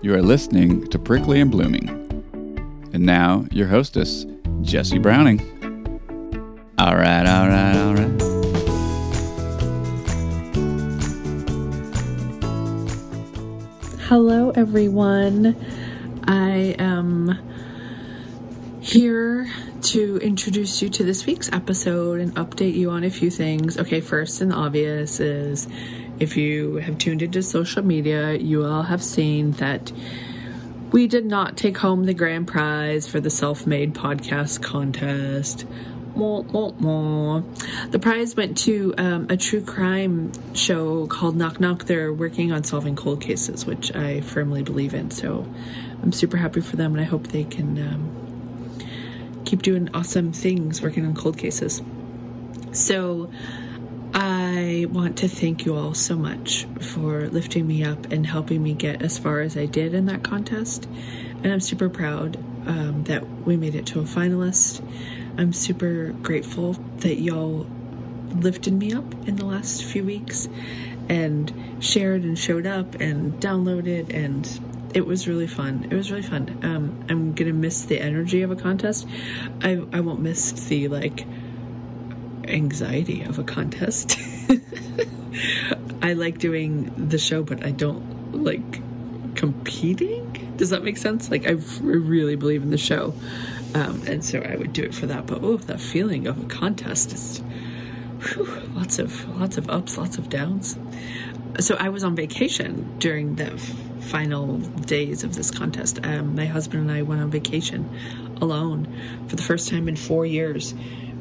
You are listening to Prickly and Blooming. And now, your hostess, Jesse Browning. All right, all right, all right. Hello, everyone. I am here to introduce you to this week's episode and update you on a few things. Okay, first and obvious is if you have tuned into social media, you all have seen that we did not take home the grand prize for the self made podcast contest. The prize went to um, a true crime show called Knock Knock. They're working on solving cold cases, which I firmly believe in. So I'm super happy for them, and I hope they can um, keep doing awesome things working on cold cases. So I want to thank you all so much for lifting me up and helping me get as far as I did in that contest. And I'm super proud um, that we made it to a finalist. I'm super grateful that y'all lifted me up in the last few weeks and shared and showed up and downloaded and it was really fun. It was really fun. Um, I'm gonna miss the energy of a contest. I I won't miss the like anxiety of a contest. I like doing the show, but I don't like competing. Does that make sense? Like I really believe in the show. Um, and so I would do it for that. But oh, that feeling of a contest is whew, lots of lots of ups, lots of downs. So I was on vacation during the final days of this contest. Um, my husband and I went on vacation alone for the first time in four years.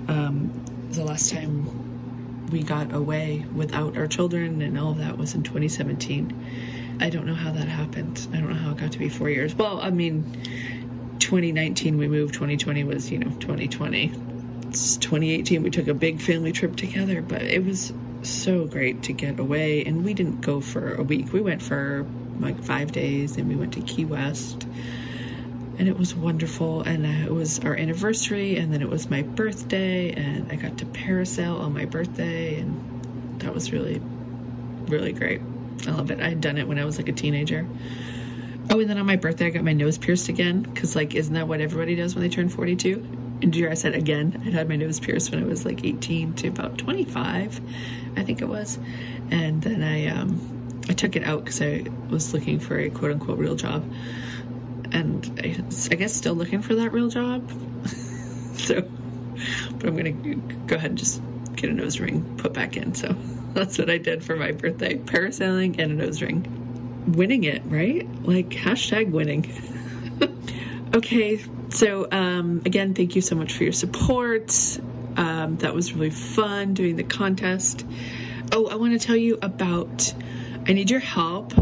Um, the last time we got away without our children and all of that was in 2017. I don't know how that happened. I don't know how it got to be four years. Well, I mean, 2019 we moved, 2020 was, you know, 2020. It's 2018 we took a big family trip together, but it was so great to get away. And we didn't go for a week, we went for like five days and we went to Key West and it was wonderful. And uh, it was our anniversary, and then it was my birthday, and I got to parasail on my birthday, and that was really, really great. I love it. I had done it when I was like a teenager. Oh, and then on my birthday, I got my nose pierced again because, like, isn't that what everybody does when they turn 42? And dear, I said again, I'd had my nose pierced when I was like 18 to about 25, I think it was. And then I, um, I took it out because I was looking for a quote unquote real job and I, guess still looking for that real job. so, but I'm gonna go ahead and just get a nose ring put back in. So that's what I did for my birthday: parasailing and a nose ring. Winning it, right? Like hashtag winning. okay, so um, again, thank you so much for your support. Um, that was really fun doing the contest. Oh, I want to tell you about. I need your help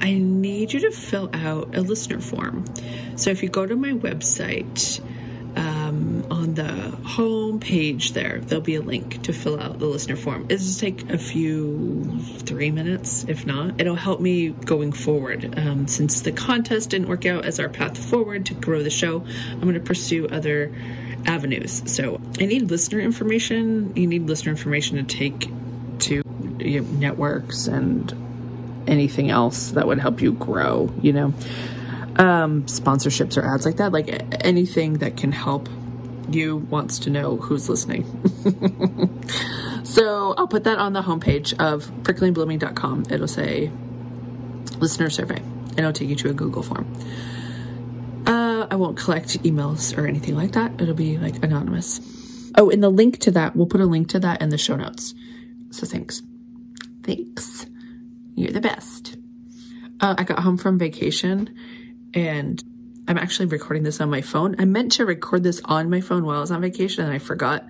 I need you to fill out a listener form. So if you go to my website, um, on the home page there, there'll be a link to fill out the listener form. It'll just take a few, three minutes, if not. It'll help me going forward. Um, since the contest didn't work out as our path forward to grow the show, I'm going to pursue other avenues. So I need listener information. You need listener information to take to you know, networks and anything else that would help you grow, you know, um, sponsorships or ads like that, like anything that can help you wants to know who's listening. so I'll put that on the homepage of pricklyandblooming.com. It'll say listener survey and it'll take you to a Google form. Uh, I won't collect emails or anything like that. It'll be like anonymous. Oh, and the link to that, we'll put a link to that in the show notes. So thanks. Thanks. You're the best. Uh, I got home from vacation and I'm actually recording this on my phone. I meant to record this on my phone while I was on vacation and I forgot.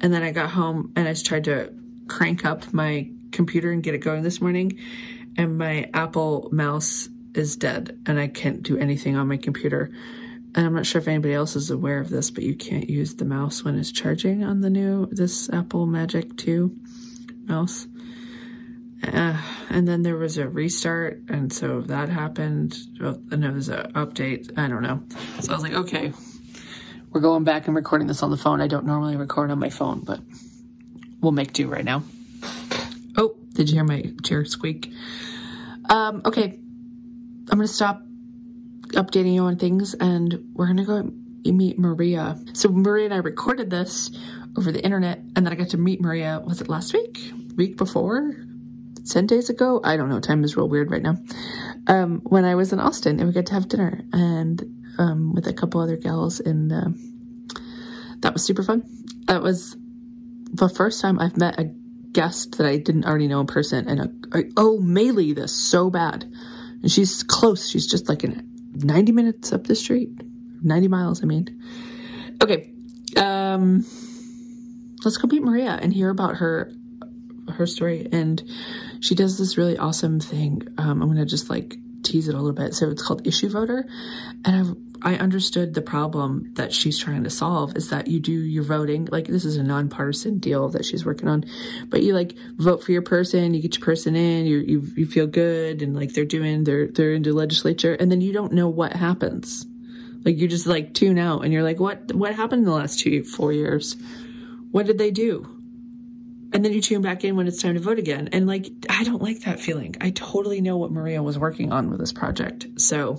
And then I got home and I tried to crank up my computer and get it going this morning. And my Apple mouse is dead and I can't do anything on my computer. And I'm not sure if anybody else is aware of this, but you can't use the mouse when it's charging on the new, this Apple Magic 2 mouse. Uh, and then there was a restart, and so that happened. Well, and there was an update. I don't know. So I was like, okay, we're going back and recording this on the phone. I don't normally record on my phone, but we'll make do right now. Oh, did you hear my chair squeak? Um, okay, I'm gonna stop updating you on things, and we're gonna go meet Maria. So Maria and I recorded this over the internet, and then I got to meet Maria. Was it last week? Week before? Ten days ago? I don't know. Time is real weird right now. Um, when I was in Austin, and we got to have dinner, and um, with a couple other gals, and uh, that was super fun. That was the first time I've met a guest that I didn't already know in person, and a, I owe Maylee this so bad. And she's close. She's just like in 90 minutes up the street. 90 miles, I mean. Okay. Um, let's go meet Maria and hear about her her story. And she does this really awesome thing. Um, I'm gonna just like tease it a little bit. So it's called Issue Voter, and I've I understood the problem that she's trying to solve is that you do your voting, like this is a nonpartisan deal that she's working on, but you like vote for your person, you get your person in, you you, you feel good, and like they're doing, they're they're into legislature, and then you don't know what happens, like you just like tune out, and you're like, what what happened in the last two four years? What did they do? And then you tune back in when it's time to vote again, and like I don't like that feeling. I totally know what Maria was working on with this project, so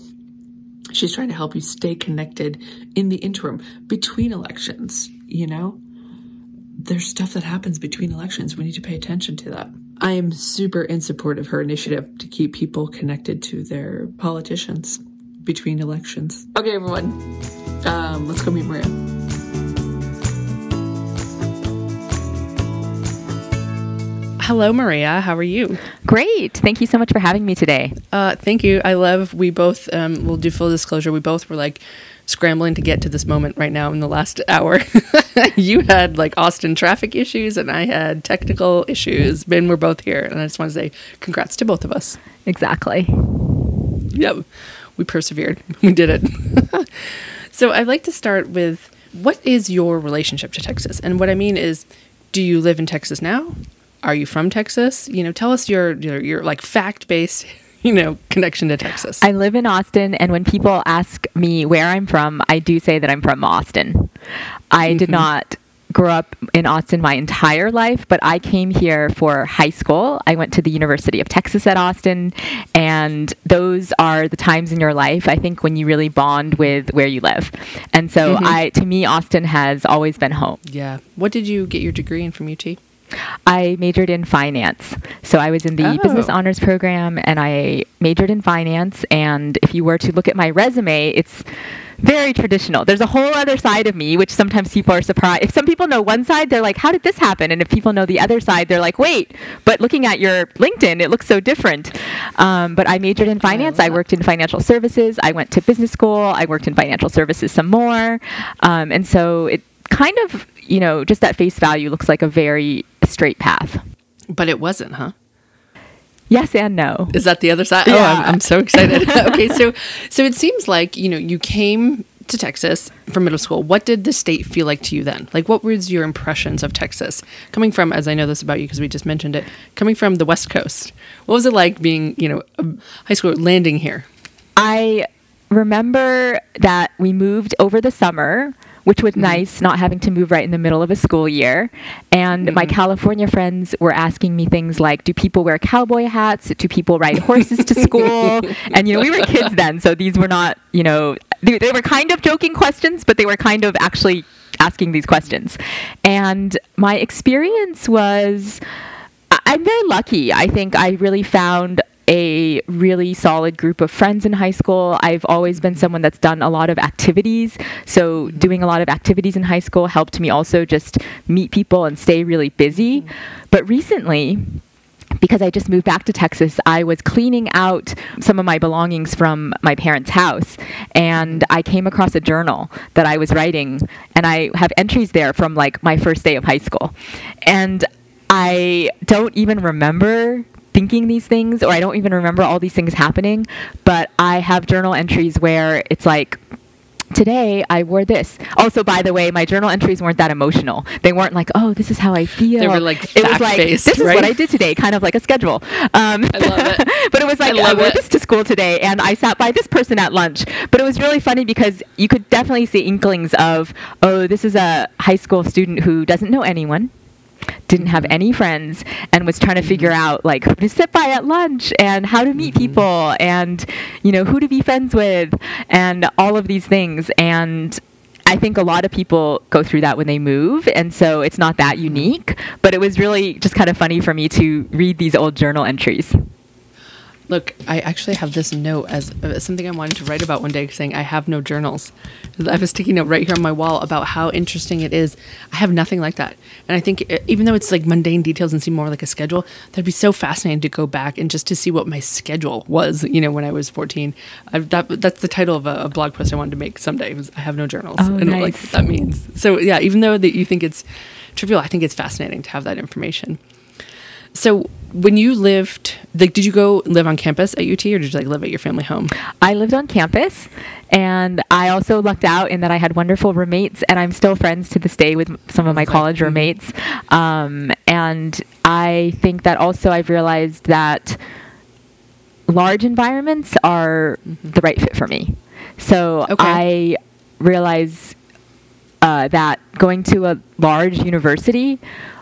She's trying to help you stay connected in the interim between elections, you know? There's stuff that happens between elections. We need to pay attention to that. I am super in support of her initiative to keep people connected to their politicians between elections. Okay, everyone, um, let's go meet Maria. Hello, Maria. How are you? Great. Thank you so much for having me today. Uh, thank you. I love, we both, um, we'll do full disclosure, we both were like scrambling to get to this moment right now in the last hour. you had like Austin traffic issues, and I had technical issues. Ben, we're both here. And I just want to say congrats to both of us. Exactly. Yep. We persevered. We did it. so I'd like to start with what is your relationship to Texas? And what I mean is, do you live in Texas now? Are you from Texas? You know, tell us your your, your like fact based you know, connection to Texas. I live in Austin, and when people ask me where I'm from, I do say that I'm from Austin. I mm-hmm. did not grow up in Austin my entire life, but I came here for high school. I went to the University of Texas at Austin, and those are the times in your life I think when you really bond with where you live. And so mm-hmm. I to me Austin has always been home. Yeah. What did you get your degree in from UT? I majored in finance. So I was in the oh. business honors program and I majored in finance. And if you were to look at my resume, it's very traditional. There's a whole other side of me, which sometimes people are surprised. If some people know one side, they're like, how did this happen? And if people know the other side, they're like, wait, but looking at your LinkedIn, it looks so different. Um, but I majored in finance. I, I, worked in financial services. I went to business school. I worked in financial services some more. Um, and so it kind of, you know, just at face value looks like a very straight path. But it wasn't, huh? Yes and no. Is that the other side? Yeah. Oh, I'm, I'm so excited. okay, so so it seems like you know you came to Texas from middle school. What did the state feel like to you then? Like, what was your impressions of Texas coming from? As I know this about you because we just mentioned it, coming from the West Coast. What was it like being you know a high school landing here? I remember that we moved over the summer which was mm-hmm. nice not having to move right in the middle of a school year. And mm-hmm. my California friends were asking me things like, do people wear cowboy hats? Do people ride horses to school? and, you know, we were kids then, so these were not, you know, they, they were kind of joking questions, but they were kind of actually asking these questions. And my experience was. I'm very lucky. I think I really found a really solid group of friends in high school. I've always been someone that's done a lot of activities. So, doing a lot of activities in high school helped me also just meet people and stay really busy. But recently, because I just moved back to Texas, I was cleaning out some of my belongings from my parents' house, and I came across a journal that I was writing, and I have entries there from like my first day of high school. And I don't even remember thinking these things, or I don't even remember all these things happening, but I have journal entries where it's like, today I wore this. Also, by the way, my journal entries weren't that emotional. They weren't like, oh, this is how I feel. They were like, it was like, this is what I did today, kind of like a schedule. Um, I love it. but it was like, I, I wore it. this to school today, and I sat by this person at lunch. But it was really funny because you could definitely see inklings of, oh, this is a high school student who doesn't know anyone didn't have any friends and was trying to mm-hmm. figure out like who to sit by at lunch and how to meet mm-hmm. people and you know who to be friends with and all of these things and I think a lot of people go through that when they move, and so it's not that mm-hmm. unique. But it was really just kind of funny for me to read these old journal entries. Look, I actually have this note as uh, something I wanted to write about one day, saying I have no journals. I have a sticky note right here on my wall about how interesting it is. I have nothing like that, and I think uh, even though it's like mundane details and seem more like a schedule, that'd be so fascinating to go back and just to see what my schedule was. You know, when I was fourteen, I, that that's the title of a, a, blog post I wanted to make someday. Was I have no journals, oh, and nice. like what that means. So yeah, even though that you think it's trivial, I think it's fascinating to have that information. So when you lived, like, did you go live on campus at UT, or did you like live at your family home? I lived on campus, and I also lucked out in that I had wonderful roommates, and I'm still friends to this day with some of my college mm-hmm. roommates. Um, and I think that also I've realized that large environments are the right fit for me. So okay. I realize uh, that going to a large university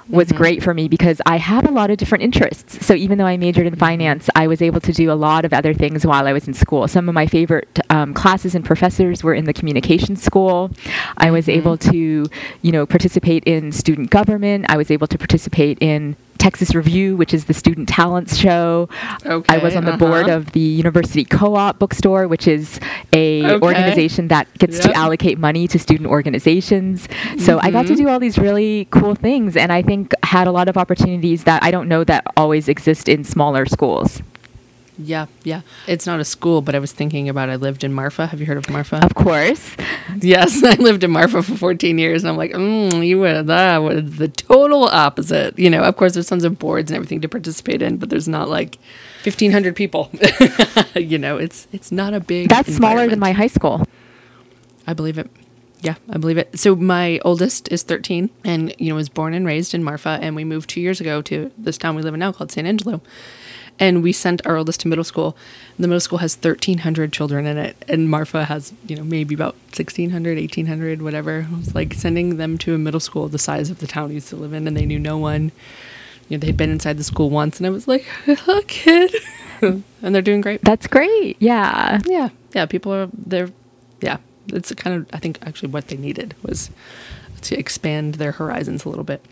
was mm-hmm. great for me because I have a lot of different interests. So even though I majored in finance, I was able to do a lot of other things while I was in school. Some of my favorite um, classes and professors were in the communication school. I was mm-hmm. able to, you know, participate in student government. I was able to participate in Texas Revue, which is the student talents show. Okay, I was on the uh-huh. board of the University Co-op bookstore, which is a okay. organization that gets yep. to allocate money to student organizations. So mm-hmm. I got to mm-hmm. do all these really cool things, and I think had a lot of opportunities that I don't know that always exist in smaller schools. Yeah, yeah. It's not a school, but I was thinking about I lived in Marfa. Have you heard of Marfa? Of course. Yes, I lived in Marfa for 14 years, and I'm like, mm, you were that was the total opposite. You know, of course, there's tons of boards and everything to participate in, but there's not like 1,500 people. you know, it's it's not a big. That's smaller than my high school. I believe it. Yeah, I believe it. So my oldest is 13 and you know was born and raised in Marfa and we moved 2 years ago to this town we live in now called San Angelo and we sent our oldest to middle school. The middle school has 1,300 children in it, and Marfa has, you know, maybe about 1,600, 1,800, whatever. It was like sending them to a middle school the size of the town we used to live in, and they knew no one. You know, they'd been inside the school once, and I was like, a kid. and they're doing great. That's great. Yeah. Yeah. Yeah. People are, they're, yeah. It's kind of, I think, actually what they needed was to expand their horizons a little bit.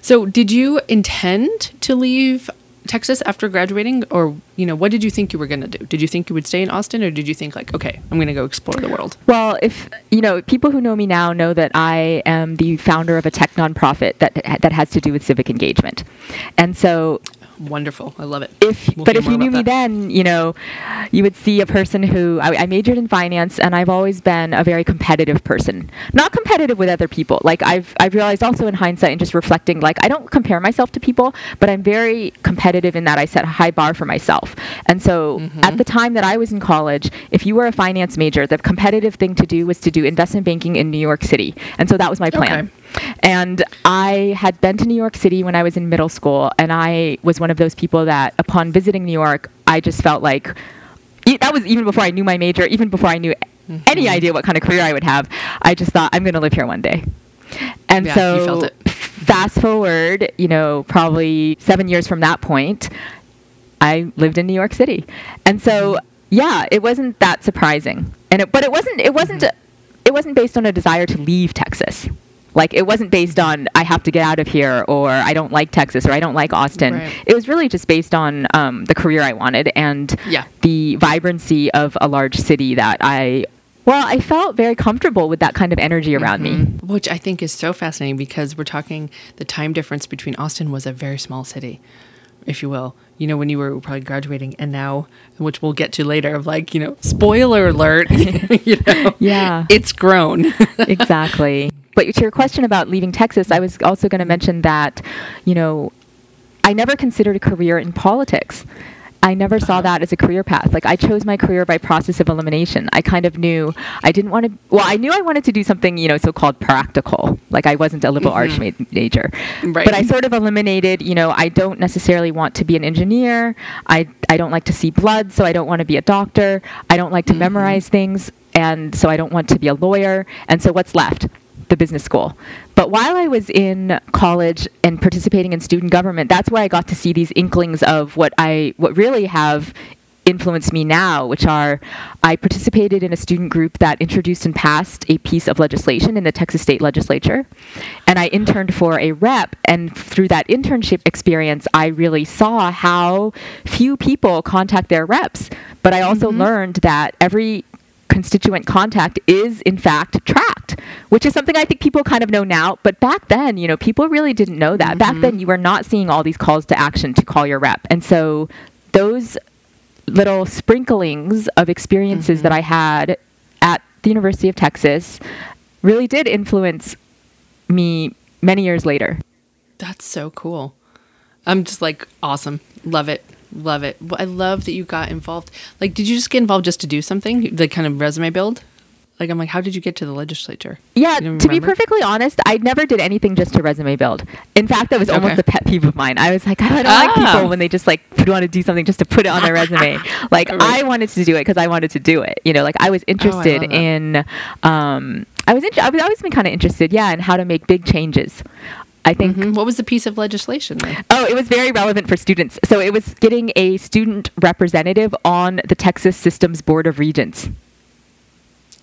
So, did you intend to leave Texas after graduating, or you know, what did you think you were going to do? Did you think you would stay in Austin, or did you think like, okay, I'm going to go explore the world? Well, if you know, people who know me now know that I am the founder of a tech nonprofit that that has to do with civic engagement, and so Wonderful. I love it. If we'll but if you knew me then, you know, you would see a person who I, I, majored in finance, and I've always been a very competitive person. Not competitive with other people. Like I've I've realized also in hindsight and just reflecting, like I don't compare myself to people, but I'm very competitive in that I set a high bar for myself. And so mm-hmm. at the time that I was in college, if you were a finance major, the competitive thing to do was to do investment banking in New York City, and so that was my plan. Okay. And I had been to New York City when I was in middle school, and I was one of those people that, upon visiting New York, I just felt like that was even before I knew my major, even before I knew mm-hmm. any idea what kind of career I would have. I just thought I'm going to live here one day. And yeah, so, fast forward, you know, probably seven years from that point, I lived in New York City, and so mm-hmm. yeah, it wasn't that surprising, and it, but it wasn't it wasn't mm-hmm. it wasn't based on a desire to leave Texas. Like it wasn't based on I have to get out of here or I don't like Texas or I don't like Austin. Right. It was really just based on um, the career I wanted and yeah. the vibrancy of a large city that I well, I felt very comfortable with that kind of energy around mm-hmm. me. Which I think is so fascinating because we're talking the time difference between Austin was a very small city, if you will. You know, when you were probably graduating, and now, which we'll get to later, of like, you know, spoiler alert, you know, yeah, it's grown. exactly. But to your question about leaving Texas, I was also going to mention that, you know, I never considered a career in politics. I never saw that as a career path. Like I chose my career by process of elimination. I kind of knew I didn't want to. Well, I knew I wanted to do something, you know, so-called practical. Like I wasn't a liberal mm-hmm. arts major, right. but I sort of eliminated. You know, I don't necessarily want to be an engineer. I I don't like to see blood, so I don't want to be a doctor. I don't like to mm-hmm. memorize things, and so I don't want to be a lawyer. And so what's left? The business school. But while I was in college and participating in student government, that's where I got to see these inklings of what I what really have influenced me now, which are I participated in a student group that introduced and passed a piece of legislation in the Texas state legislature. And I interned for a rep. And through that internship experience, I really saw how few people contact their reps. But I also mm-hmm. learned that every constituent contact is in fact tracked, which is something I think people kind of know now. But back then, you know, people really didn't know that. Mm-hmm. Back then, you were not seeing all these calls to action to call your rep. And so those little sprinklings of experiences mm-hmm. that I had at the University of Texas really did influence me many years later. That's so cool. I'm just like awesome. Love it. Love it. I love that you got involved. Like, did you just get involved just to do something? Like, kind of resume build? Like, I'm like, how did you get to the legislature? Yeah, to be perfectly honest, I never did anything just to resume build. In fact, that was almost okay. a pet peeve of mine. I was like, I don't ah. like people ah. when they just like want to do something just to put it on their resume. Like, right. I wanted to do it because I wanted to do it. You know, like I was interested oh, I in, um, I was, in, I was always been kind of interested, yeah, in how to make big changes. I think. Mm-hmm. What was the piece of legislation? Then? Oh, it was very relevant for students. So it was getting a student representative on the Texas Systems Board of Regents.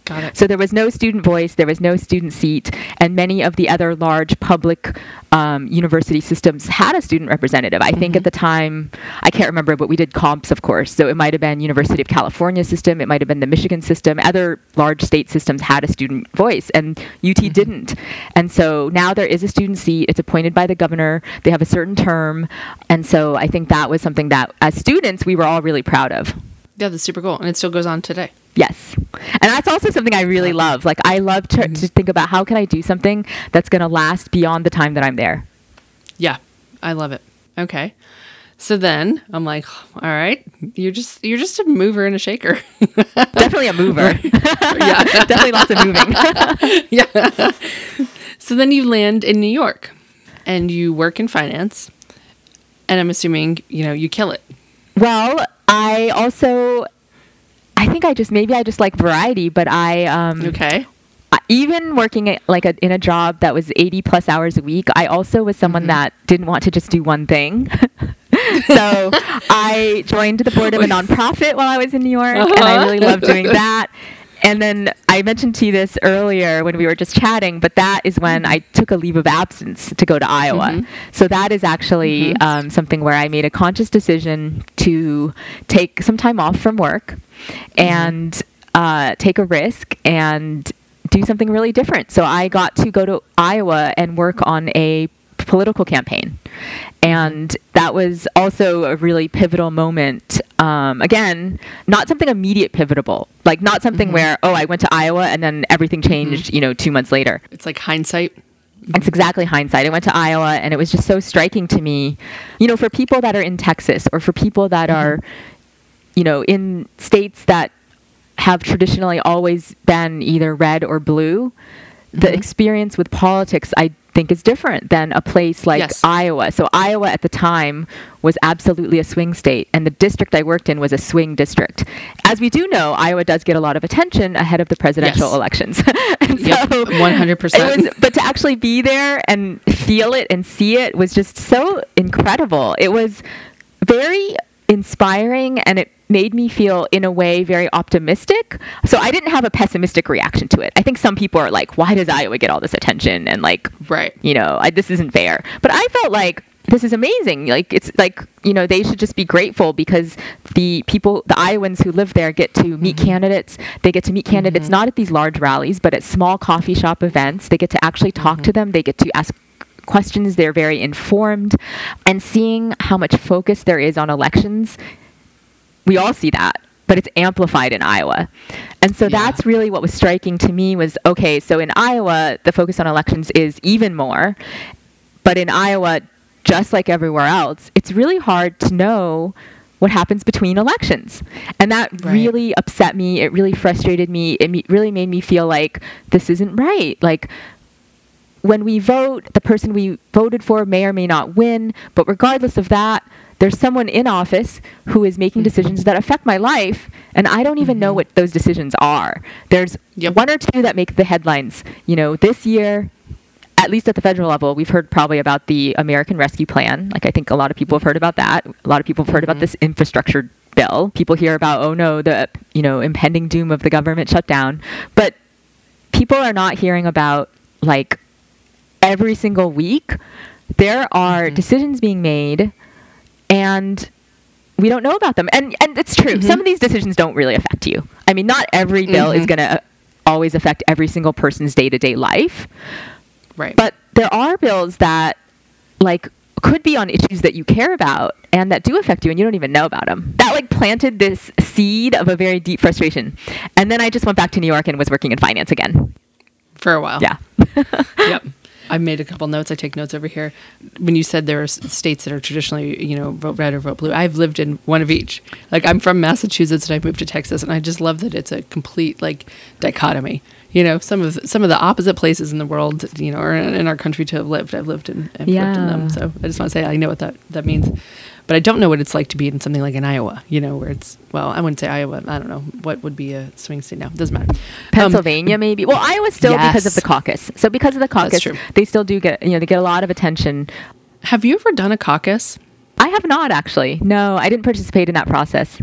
Got it. So there was no student voice, there was no student seat, and many of the other large public um, university systems had a student representative. I mm-hmm. think at the time, I can't remember, but we did comps, of course. So it might have been University of California system, it might have been the Michigan system. Other large state systems had a student voice, and UT mm-hmm. didn't. And so now there is a student seat. It's appointed by the governor. They have a certain term, and so I think that was something that, as students, we were all really proud of. Yeah, that's super cool, and it still goes on today. Yes. And that's also something I really love. Like, I love to, mm-hmm. to think about how can I do something that's going to last beyond the time that I'm there. Yeah, I love it. Okay. So then I'm like, all right, you're just you're just a mover and a shaker. Definitely a mover. yeah, definitely lots of moving. yeah. So then you land in New York, and you work in finance, and I'm assuming you know you kill it. Well, I also I think I just maybe I just like variety, but I um okay. Even working at, like a, in a job that was 80 plus hours a week, I also was someone mm-hmm. that didn't want to just do one thing. so I joined the board of a nonprofit while I was in New York, uh-huh. and I really loved doing that. And then I mentioned to you this earlier when we were just chatting, but that is when I took a leave of absence to go to Iowa. Mm-hmm. So that is actually mm-hmm. um, something where I made a conscious decision to take some time off from work and uh, take a risk and do something really different. So I got to go to Iowa and work on a political campaign. And that was also a really pivotal moment. Um, again, not something immediate pivotal, like not something mm-hmm. where, oh, I went to Iowa and then everything mm-hmm. changed, mm-hmm. you know, two months later. It's like hindsight. It's exactly hindsight. I went to Iowa and it was just so striking to me, you know, for people that are in Texas or for people that mm-hmm. are, you know, in states that have traditionally always been either red or blue, the mm-hmm. experience with politics, I think is different than a place like yes. Iowa. So Iowa at the time was absolutely a swing state, and the district I worked in was a swing district. As we do know, Iowa does get a lot of attention ahead of the presidential yes. elections. one hundred percent. But to actually be there and feel it and see it was just so incredible. It was very inspiring and it made me feel in a way very optimistic. So i didn't have a pessimistic reaction to it. I think some people are like why does iowa get all this attention? And like right. you know I, this isn't fair. But i felt like this is amazing. Like it's like you know they should just be grateful because the people the iowans who live there get to meet mm-hmm. candidates. They get to meet candidates mm-hmm. not at these large rallies but at small coffee shop events. They get to actually talk mm-hmm. to them. They get to ask questions, they're very informed, and seeing how much focus there is on elections, we all see that but it's amplified in Iowa. And so yeah. that's really what was striking to me was okay, so in Iowa, the focus on elections is even more. But in Iowa, just like everywhere else, it's really hard to know what happens between elections. And that right. really upset me. It really frustrated me. It me- really made me feel like this isn't right. Like, when we vote, the person we voted for may or may not win, but regardless of that, there's someone in office who is making mm-hmm. decisions that affect my life, and I don't even mm-hmm. know what those decisions are. There's yep. one or two that make the headlines. You know, this year, at least at the federal level, we've heard probably about the American Rescue Plan. Like I think a lot of people have heard about that. A lot of people have heard about this infrastructure bill. People hear about oh no, the you know impending doom of the government shutdown, but people are not hearing about like every single week there are mm-hmm. decisions being made and we don't know about them. And and it's true mm-hmm. some of these decisions don't really affect you. I mean not every bill is mm-hmm. going to always affect every single person's day-to-day life. Right. but there are bills that like could be on issues that you care about and that do affect you and you don't even know about them that like planted this seed of a very deep frustration. And then i just went back to new york and was working in finance again. For a while. yeah. Yep. I made a couple notes. I take notes over here. When you said there are states that are traditionally, you know, vote red or vote blue, I've lived in one of each. Like I'm from Massachusetts and I moved to Texas, and I just love that it's a complete like dichotomy. You know, some of some of the opposite places in the world, you know, or in, in our country to have lived. I've lived in, I've lived in Yeah. them. So I just want to say I know what that that means. But I don't know what it's like to be in something like in Iowa, you know, where it's well, I wouldn't say Iowa. I don't know what would be a swing state now. Doesn't matter. Um, Pennsylvania, maybe. Well, Iowa still because of the caucus. So because of the caucus, they still do get you know they get a lot of attention. have you ever done a caucus? I have not actually. No, I didn't participate in that process.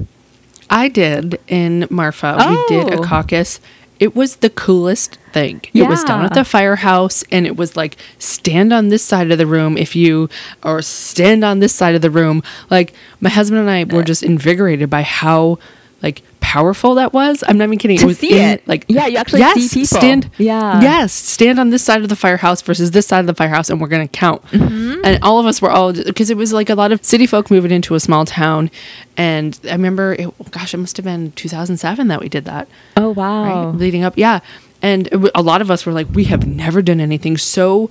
I did in Marfa. We did a Oh. caucus. It was the coolest thing. It was down at the firehouse and it was like stand on this side of the room if you or stand on this side of the room. Like my husband and I were just invigorated by how like powerful that was. I'm not even kidding. To it was see in, it. like Yeah, you actually see people. Stand, Yeah. Yes, stand on this side of the firehouse versus this side of the firehouse, and we're gonna count. Mm-hmm. And all of us were all because it was like a lot of city folk moving into a small town, and I remember, it, gosh, it must have been 2007 that we did that Oh wow. right? Leading up, yeah. And it, a lot of us were like, we have never done anything so,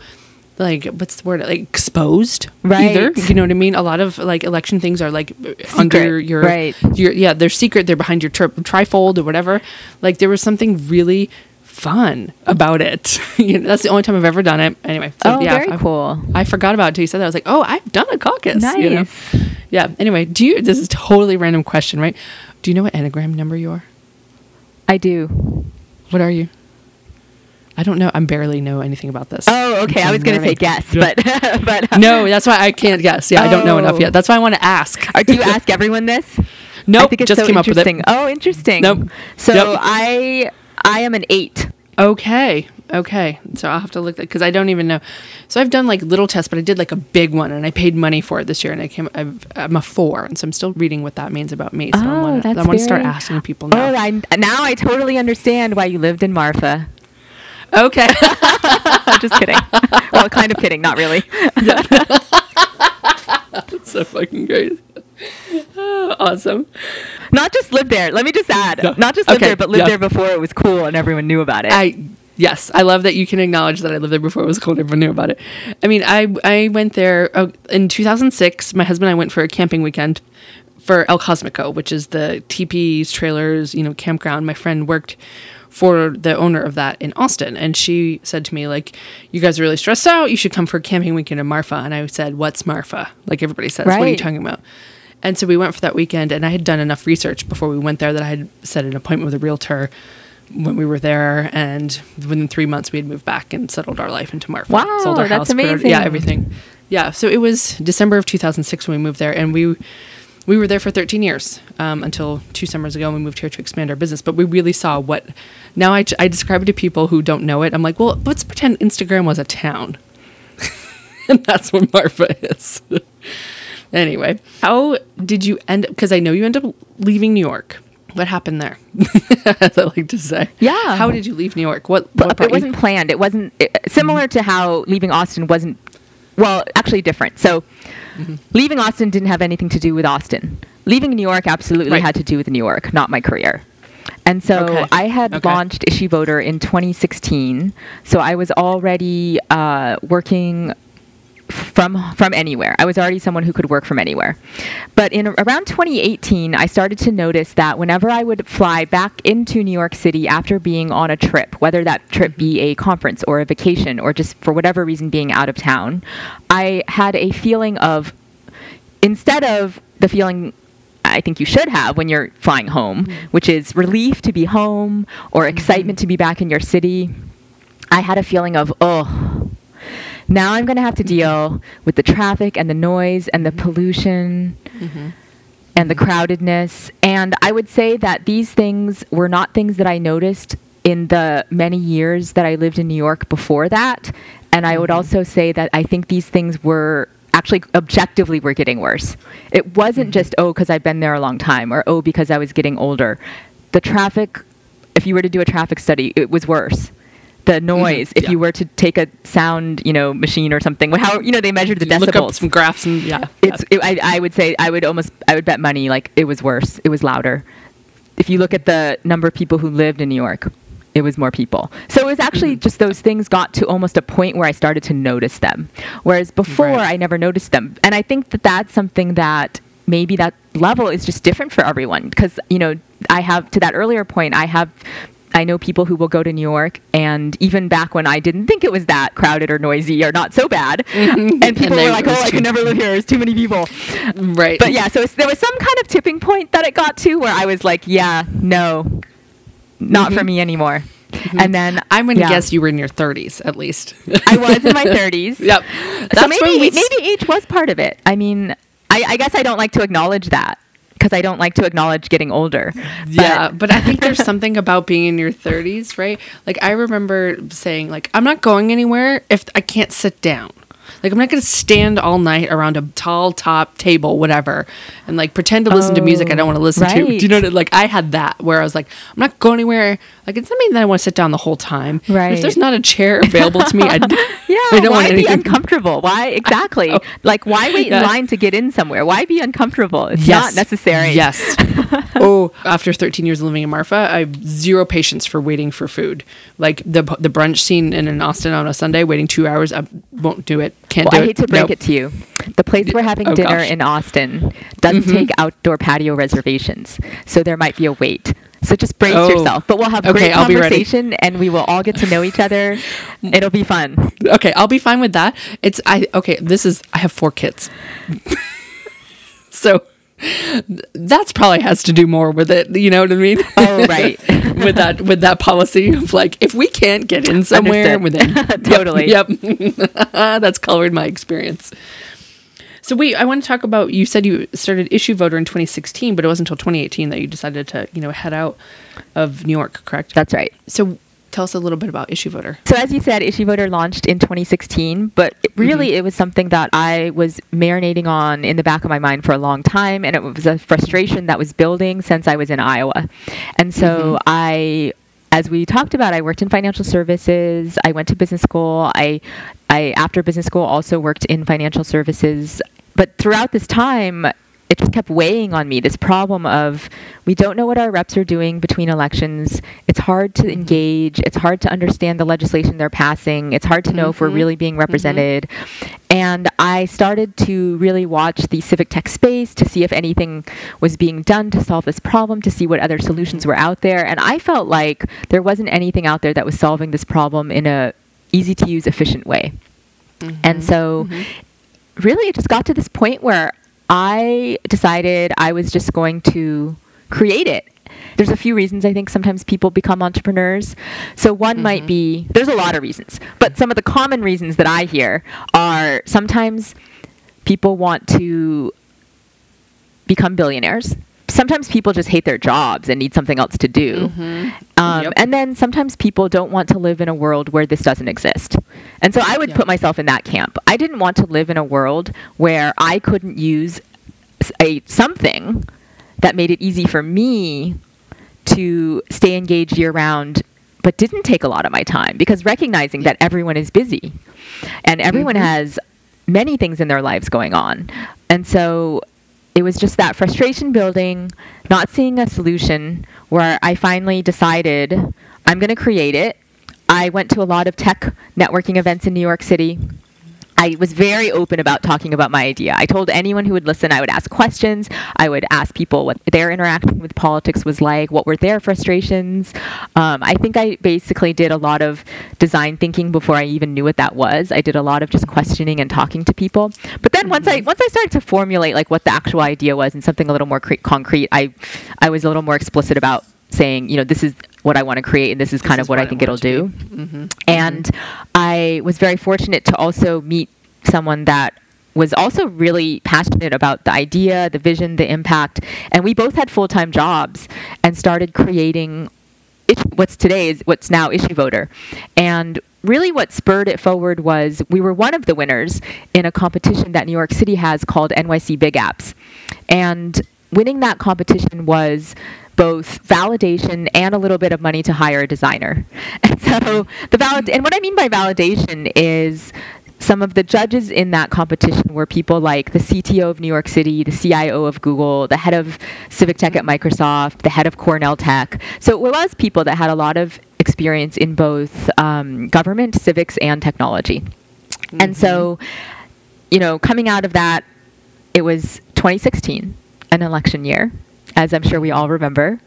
like, what's the word? Like exposed, Either, Right. you know what I mean? A lot of like election things are like under your, right. your, yeah, they're secret. They're behind your tri- trifold or whatever. Like there was something really fun about it. you know, that's the only time I've ever done it. Anyway, so Oh, yeah, very I, cool. I forgot about it until you said that. I was like, oh, I've done a caucus. you know? Nice. Yeah. Anyway, do you? This is totally random question, right? Do you know what enneagram number you are? I do. What are you? I don't know. I barely know anything about this. Oh, okay. I was going to say guess, but but uh, No, that's why I can't guess. Yeah, I don't know enough Oh. yet. That's why I want to ask. Or do you ask everyone this? Nope, I think it's just so came up with it. interesting. Oh, interesting. Nope. So. I I am an eight. Okay. Okay. So I'll have to look because I don't even know. So I've done like little tests, but I did like a big one and I paid money for it this year and I came, I've, I'm a four. And so I'm still reading what that means about me. So I Oh, want to, I want to start asking people Oh, now. I, now I totally understand why you lived in Marfa. Okay. I'm just kidding. well, kind of kidding, not really. That's so fucking great. Awesome. Not just lived there. Let me just add. Yeah. Not just lived Okay, there, but lived yeah. there before it was cool and everyone knew about it. I yes, I love that you can acknowledge that I lived there before it was cool. and Everyone knew about it. I mean, I I went there oh, in 2006. My husband and I went for a camping weekend for El Cosmico, which is the teepees, trailers, you know, campground. My friend worked for the owner of that in Austin, and she said to me like, "You guys are really stressed out. You should come for a camping weekend in Marfa." And I said, "What's Marfa?" Like everybody says, "What are you talking about?" And so we went for that weekend, and I had done enough research before we went there that I had set an appointment with a realtor when we were there, and within three months we had moved back and settled our life into Marfa. Wow, sold our that's house, put our- amazing. yeah, everything. Yeah, so it was December of 2006 when we moved there, and we we were there for 13 years um, until two summers ago. We moved here to expand our business, but we really saw what. Now I, I describe it to people who don't know it. I'm like, well, let's pretend Instagram was a town, and that's what Marfa is. anyway, how did you end? Because I know you ended up leaving New York. What happened there? As I like to say. Yeah. How did you leave New York? What? What it wasn't planned. It wasn't it, similar to how leaving Austin wasn't. Well, actually different. So, Mm-hmm. leaving Austin didn't have anything to do with Austin. Leaving New York absolutely Right. had to do with New York, not my career. And so Okay. I had Okay. launched Issue Voter in 2016. So I was already uh, working from from anywhere. I was already someone who could work from anywhere. But in around 2018, I started to notice that whenever I would fly back into New York City after being on a trip, whether that trip be a conference or a vacation or just for whatever reason being out of town, I had a feeling of instead of the feeling I think you should have when you're flying home, mm-hmm. which is relief to be home or mm-hmm. excitement to be back in your city. I had a feeling of, oh, now I'm going to have to mm-hmm. deal with the traffic and the noise and the mm-hmm. pollution mm-hmm. and the crowdedness. And I would say that these things were not things that I noticed in the many years that I lived in New York before that. And I would also say that I think these things were actually objectively were getting worse. It wasn't just, oh, because I've been there a long time or oh, because I was getting older. The traffic, if you were to do a traffic study, it was worse. The noise, if yeah. you were to take a sound, you know, machine or something, how you know they measured the decibels. Look up some graphs and yeah. it's it, I, I would say i would almost i would bet money like it was worse it was louder if you look at the number of people who lived in new york it was more people so it was actually Mm-hmm. just those things got to almost a point where i started to notice them whereas before Right. i never noticed them and i think that that's something that maybe that level is just different for everyone because you know i have to that earlier point i have I know people who will go to New York, and even back when I didn't think it was that crowded or noisy or not so bad, and people they- were like, "Oh, I could never live here. There's too many people." right. But yeah, so it's, there was some kind of tipping point that it got to where I was like, yeah, no, not for mm-hmm. me anymore. Mm-hmm. And then I'm gonna yeah, guess you were in your 30s at least. I was in my 30s. yep. So maybe maybe age was part of it. I mean, I, I guess I don't like to acknowledge that because I don't like to acknowledge getting older. Yeah, but I think there's something about being in your 30s, right? Like I remember saying like I'm not going anywhere if I can't sit down. Like I'm not going to stand all night around a tall top table whatever and like pretend to listen to music I don't want to listen to. Do you know what I- like I had that where I was like I'm not going anywhere. Like it doesn't mean that I want to sit down the whole time. Right. If there's not a chair available to me, I, Yeah, I don't why want be anything. uncomfortable? Why exactly? Like, why wait Yeah. in line to get in somewhere? Why be uncomfortable? It's not necessary. Yes. oh, after 13 years of living in Marfa, I have zero patience for waiting for food. Like the the brunch scene in, in Austin on a Sunday, waiting two hours, I won't do it. Can't Well, do I it. hate to break Nope. it to you. The place we're having Oh, dinner gosh. Mm-hmm. in Austin doesn't take outdoor patio reservations, so there might be a wait. So just brace Oh. yourself. But we'll have Okay, great I'll conversation, and we will all get to know each other. It'll be fun. Okay, I'll be fine with that. It's I okay. This is I have four kids, so that's probably has to do more with it. You know what I mean? Oh, right. with that with that policy of like if we can't get in somewhere Understood. within Totally. Yep, yep. that's colored my experience. So wait, I want to talk about. You said you started Issue Voter in 2016, but it wasn't until 2018 that you decided to, you know, head out of New York. Correct? That's right. so. Tell us a little bit about Issue Voter. So as you said, Issue Voter launched in 2016, but it really mm-hmm. it was something that I was marinating on in the back of my mind for a long time, and it was a frustration that was building since I was in Iowa. And so mm-hmm. I, as we talked about, I worked in financial services. I went to business school. I, I after business school also worked in financial services. But throughout this time, it just kept weighing on me this problem of we don't know what our reps are doing between elections. It's hard to engage. It's hard to understand the legislation they're passing. It's hard to know if we're mm-hmm. really being mm-hmm. represented. And I started to really watch the civic tech space to see if anything was being done to solve this problem, to see what other solutions were out there. And I felt like there wasn't anything out there that was solving this problem in a easy to use, efficient way. Mm-hmm. And so really it just got to this point where I decided I was just going to create it. There's a few reasons I think sometimes people become entrepreneurs. So one mm-hmm. might be there's a lot of reasons, but some of the common reasons that I hear are sometimes people want to become billionaires. Sometimes people just hate their jobs and need something else to do. Um, Yep. And then sometimes people don't want to live in a world where this doesn't exist. And so I would Yeah. put myself in that camp. I didn't want to live in a world where I couldn't use a something that made it easy for me to stay engaged year round but didn't take a lot of my time because recognizing that everyone is busy and everyone has many things in their lives going on. And so it was just that frustration building, not seeing a solution where I finally decided I'm going to create it. I went to a lot of tech networking events in New York City. I was very open about talking about my idea. I told anyone who would listen, I would ask questions. I would ask people what their interaction with politics was like, what were their frustrations. Um, I think I basically did a lot of design thinking before I even knew what that was. I did a lot of just questioning and talking to people. But then once I once I started to formulate like what the actual idea was and something a little more cre- concrete, I I was a little more explicit about saying, you know, this is what I want to create, and this is kind is of what, I what I think it'll want it to do. Mm-hmm. And I was very fortunate to also meet someone that was also really passionate about the idea, the vision, the impact, and we both had full time jobs and started creating what's today is what's now issue voter. And really what spurred it forward was we were one of the winners in a competition that new york city has called nyc big apps. And winning that competition was both validation and a little bit of money to hire a designer and so the valid and what i mean by validation is some of the judges in that competition were people like the CTO of New York City, the CIO of Google, the head of Civic Tech at Microsoft, the head of Cornell Tech. So it was people that had a lot of experience in both um, government, civics, and technology. And so, you know, coming out of that, it was 2016, an election year, as I'm sure we all remember.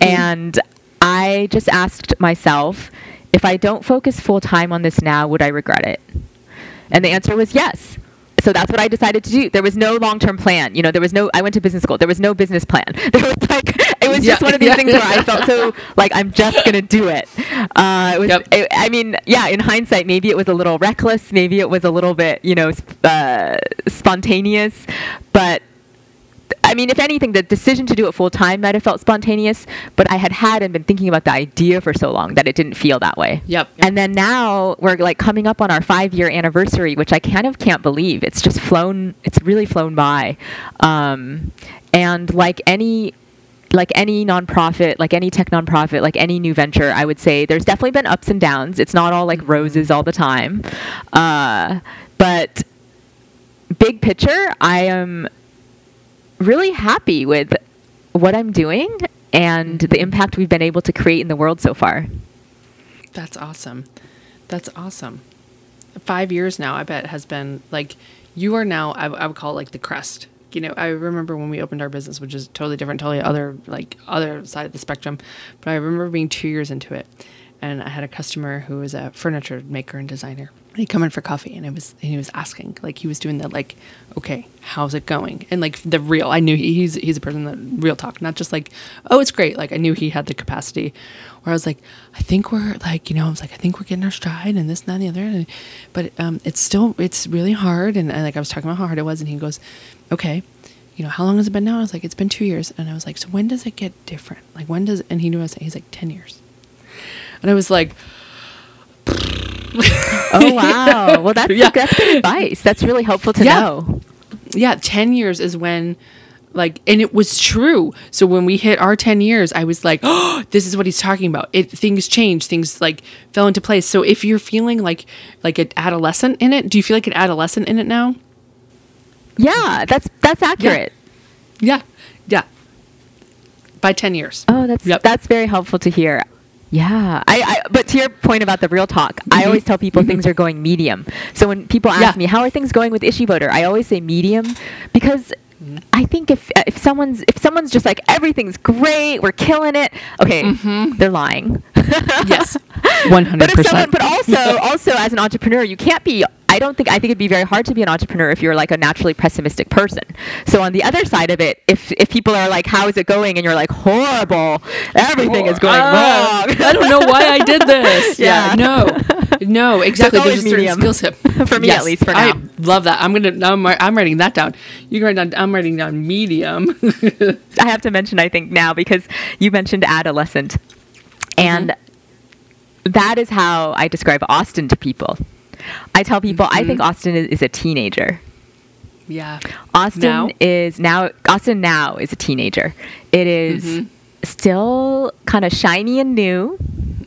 and I just asked myself, if I don't focus full time on this now, would I regret it? And the answer was yes. So that's what I decided to do. There was no long term plan. You know, there was no, I went to business school. There was no business plan. There was like, it was just Yeah, one of these yeah. things where I felt so like I'm just going to do it. Uh, it was, Yep. it- I mean, yeah, in hindsight, maybe it was a little reckless. Maybe it was a little bit, you know, sp- uh, spontaneous. But I mean, if anything, the decision to do it full time might have felt spontaneous, but I had had and been thinking about the idea for so long that it didn't feel that way. Yep. And then now we're like coming up on our five year anniversary, which I kind of can't believe. It's just flown, it's really flown by. Um, and like any like any nonprofit, like any tech nonprofit, like any new venture, I would say there's definitely been ups and downs. It's not all like roses all the time. Uh, but big picture, I am really happy with what I'm doing and the impact we've been able to create in the world so far. That's awesome. That's awesome. Five years now, I bet, has been like you are now. I, would call it like the crest. You know, I remember when we opened our business, which is totally different, totally other like other side of the spectrum. But I remember being two years into it, and I had a customer who was a furniture maker and designer. He'd come in for coffee, and it was and he was asking, like he was doing that, like, okay, how's it going? And like the real, I knew he, he's he's a person that real talk, not just like, oh, it's great. Like I knew he had the capacity. Where I was like, I think we're like, you know, I was like, I think we're getting our stride and this and that and the other. And, but um, it's still, it's really hard. And, like I was talking about how hard it was, and he goes, okay, you know, how long has it been now? I was like, it's been two years. And I was like, so when does it get different? Like when does? And he knew I was he's like, ten years. And I was like, Oh wow! Well, that's Yeah. that's good advice. That's really helpful to Yeah. know. yeah, 10 years is when, like, and it was true. So when we hit our 10 years, I was like, oh, this is what he's talking about. It Things changed, things like fell into place. So if you're feeling like, like an adolescent in it, do you feel like an adolescent in it now? Yeah, that's that's accurate. Yeah. Yeah. By 10 years. Oh, that's Yep. that's very helpful to hear. Yeah, I, I but to your point about the real talk, I always tell people things are going medium. So when people ask Mm-hmm. Yeah. me how are things going with issue voter, I always say medium because Mm-hmm. I think if if someone's if someone's just like everything's great, we're killing it, okay, they're lying. Mm-hmm. Yes. 100%. But but also, also as an entrepreneur, you can't be. I don't think. I think it'd be very hard to be an entrepreneur if you're like a naturally pessimistic person. So on the other side of it, if if people are like, "How is it going?" and you're like, "Horrible, everything is going Ah, wrong." I don't know why I did this. Yeah. yeah. No. No, exactly. always There's a certain medium. skill set. For me, at least, for I now. love that. I'm to, I'm, I'm writing that down. You can write down, I'm writing down medium. I have to mention, I think now because you mentioned adolescent, and that is how I describe Austin to people. I tell people I think Austin is, is a teenager. yeah. Austin Now? is now Austin now is a teenager. It is Mm-hmm. still kind of shiny and new.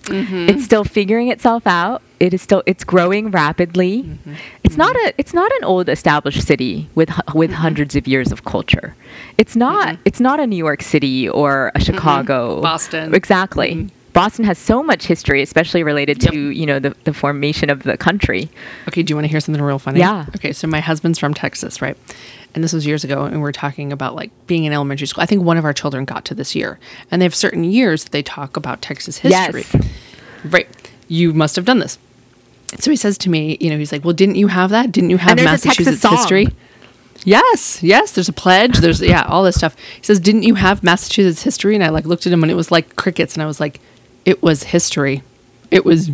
Mm-hmm. It's still figuring itself out. It is still it's growing rapidly. Mm-hmm. It's not a it's not an old established city with with Mm-hmm. hundreds of years of culture. It's not it's not a New York City or a Chicago. Mm-hmm. Boston. Exactly. Boston has so much history, especially related Yep. to you know the, the formation of the country. Okay, do you want to hear something real funny? Yeah. Okay, so my husband's from Texas, right? And this was years ago, and we are talking about like being in elementary school. I think one of our children got to this year, and they have certain years that they talk about Texas history. Yes. Right. You must have done this. So he says to me, you know, he's like, "Well, didn't you have that? Didn't you have Massachusetts history?" Yes, yes. There's a pledge. There's yeah, all this stuff. He says, "Didn't you have Massachusetts history?" And I like looked at him, and it was like crickets, and I was like, it was history. It was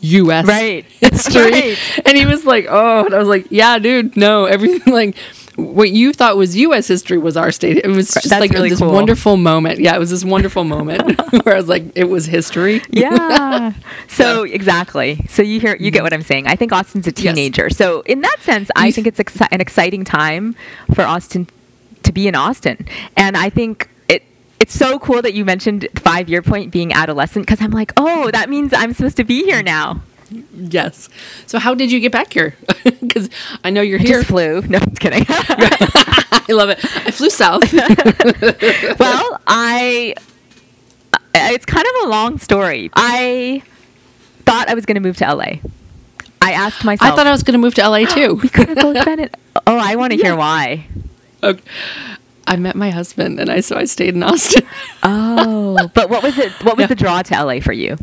U.S. Right. history. Right. And he was like, "Oh," and I was like, "Yeah, dude, no, everything like." What you thought was U.S. history was our state. It was just That's like really this cool. wonderful moment. Yeah, it was this wonderful moment where I was like, it was history. Yeah. So exactly. So you hear you get what I'm saying. I think Austin's a Yes. teenager. So in that sense, I think it's exci- an exciting time for Austin to be in Austin. And I think it's so cool that you mentioned 5 year point being adolescent because I'm like, "Oh, that means I'm supposed to be here now." Yes. So how did you get back here? Because I know you're here. Just flew. No, I'm kidding. I love it. I flew south. well, I it's kind of a long story. I thought I was going to move to LA. I asked myself I thought I was going to move to LA too. we could have both been it. Oh, I want to hear why. Okay. I met my husband, and I so I stayed in Austin. Oh, but what was it? What was Yeah. the draw to LA for you?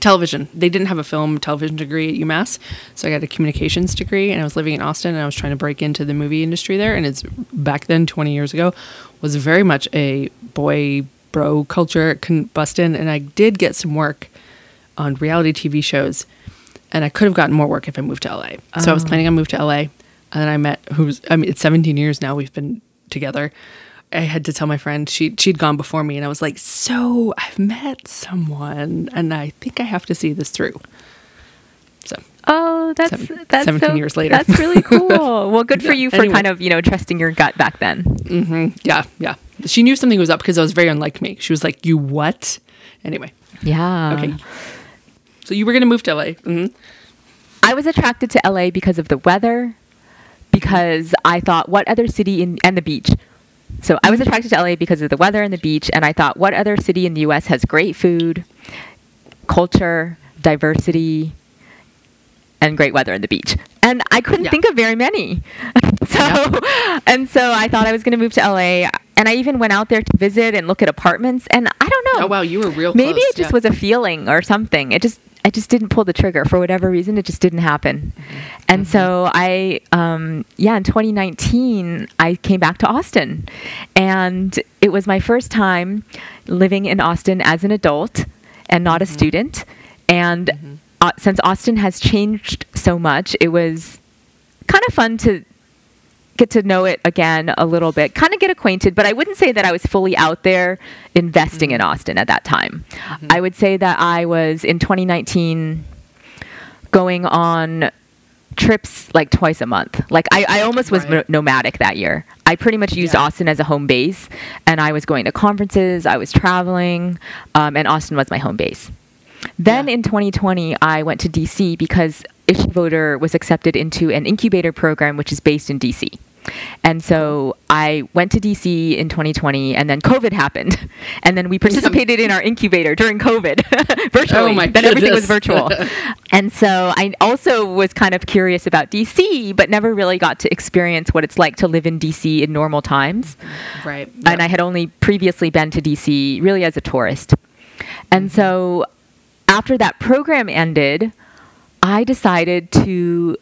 television. They didn't have a film television degree at UMass, so I got a communications degree, and I was living in Austin, and I was trying to break into the movie industry there. And it's back then, twenty years ago, was very much a boy bro culture combustion, and I did get some work on reality TV shows, and I could have gotten more work if I moved to LA. So I was oh. planning on moving to LA, and then I met who's I mean, it's seventeen years now we've been together. I had to tell my friend she she'd gone before me, and I was like, "So I've met someone, and I think I have to see this through." So Oh, that's Seven- that's 17 so- years later. That's really cool. Well, good for you for anyway. kind of you know trusting your gut back then. yeah, yeah, she knew something was up because I was very unlike me. She was like, "You what?" Anyway, Yeah. okay. So you were gonna move to LA. hmm I was attracted to LA because of the weather, because I thought, what other city in and the beach. So I was mm-hmm. attracted to LA because of the weather and the beach, and I thought, what other city in the U.S. has great food, culture, diversity, and great weather and the beach? And I couldn't Yeah. think of very many. so, and so I thought I was going to move to LA, and I even went out there to visit and look at apartments, and I don't know. Oh wow, you were real. Maybe close, it just yeah. was a feeling or something. It just I just didn't pull the trigger for whatever reason. It just didn't happen. Mm-hmm. And so I, um, yeah, in 2019, I came back to Austin, and it was my first time living in Austin as an adult and not a Mm-hmm. student. And uh, since Austin has changed so much, it was kind of fun to get to know it again a little bit, kind of get acquainted, but I wouldn't say that I was fully out there investing in Austin at that time. I would say that I was in 2019 going on trips like twice a month. Like I, I almost was Right. no- nomadic that year. I pretty much used Yeah. Austin as a home base, and I was going to conferences, I was traveling, um, and Austin was my home base. Then Yeah. in 2020, I went to DC because Issue Voter was accepted into an incubator program, which is based in DC. And so I went to DC in 2020, and then COVID happened, and then we participated in our incubator during COVID virtually. Oh my then everything was virtual, and so I also was kind of curious about DC, but never really got to experience what it's like to live in DC in normal times right. and I had only previously been to DC really as a tourist. And mm-hmm. so after that program ended, I decided to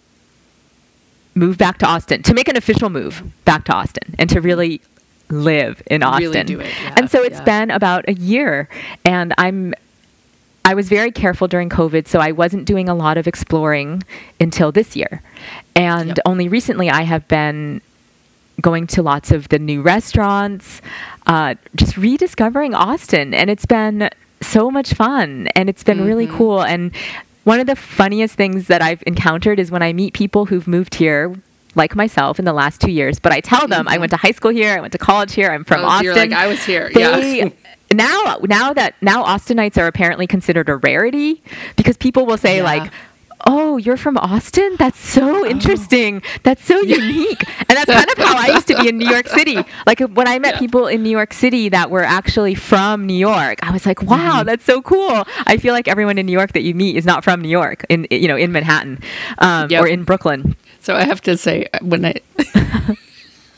move back to Austin, to make an official move back to Austin and to really live in Austin. Really do it, yeah, and so it's yeah. been about a year and I'm I was very careful during COVID, so I wasn't doing a lot of exploring until this year. And Yep. only recently I have been going to lots of the new restaurants, uh, just rediscovering Austin. And it's been so much fun and it's been really Mm-hmm. cool. And one of the funniest things that I've encountered is when I meet people who've moved here. Like myself in the last two years, but I tell them I went to high school here, I went to college here, I'm from Mm-hmm. Oh, Austin. you're like, "I was here." They, Yeah. now, now that now Austinites are apparently considered a rarity because people will say Yeah. like, "Oh, you're from Austin? That's so interesting. That's so unique." And that's kind of how I used to be in New York City. Like when I met Yeah. people in New York City that were actually from New York, I was like, "Wow, Mm-hmm. that's so cool." I feel like everyone in New York that you meet is not from New York, in you know, in Manhattan um, Yep. or in Brooklyn. So I have to say, when I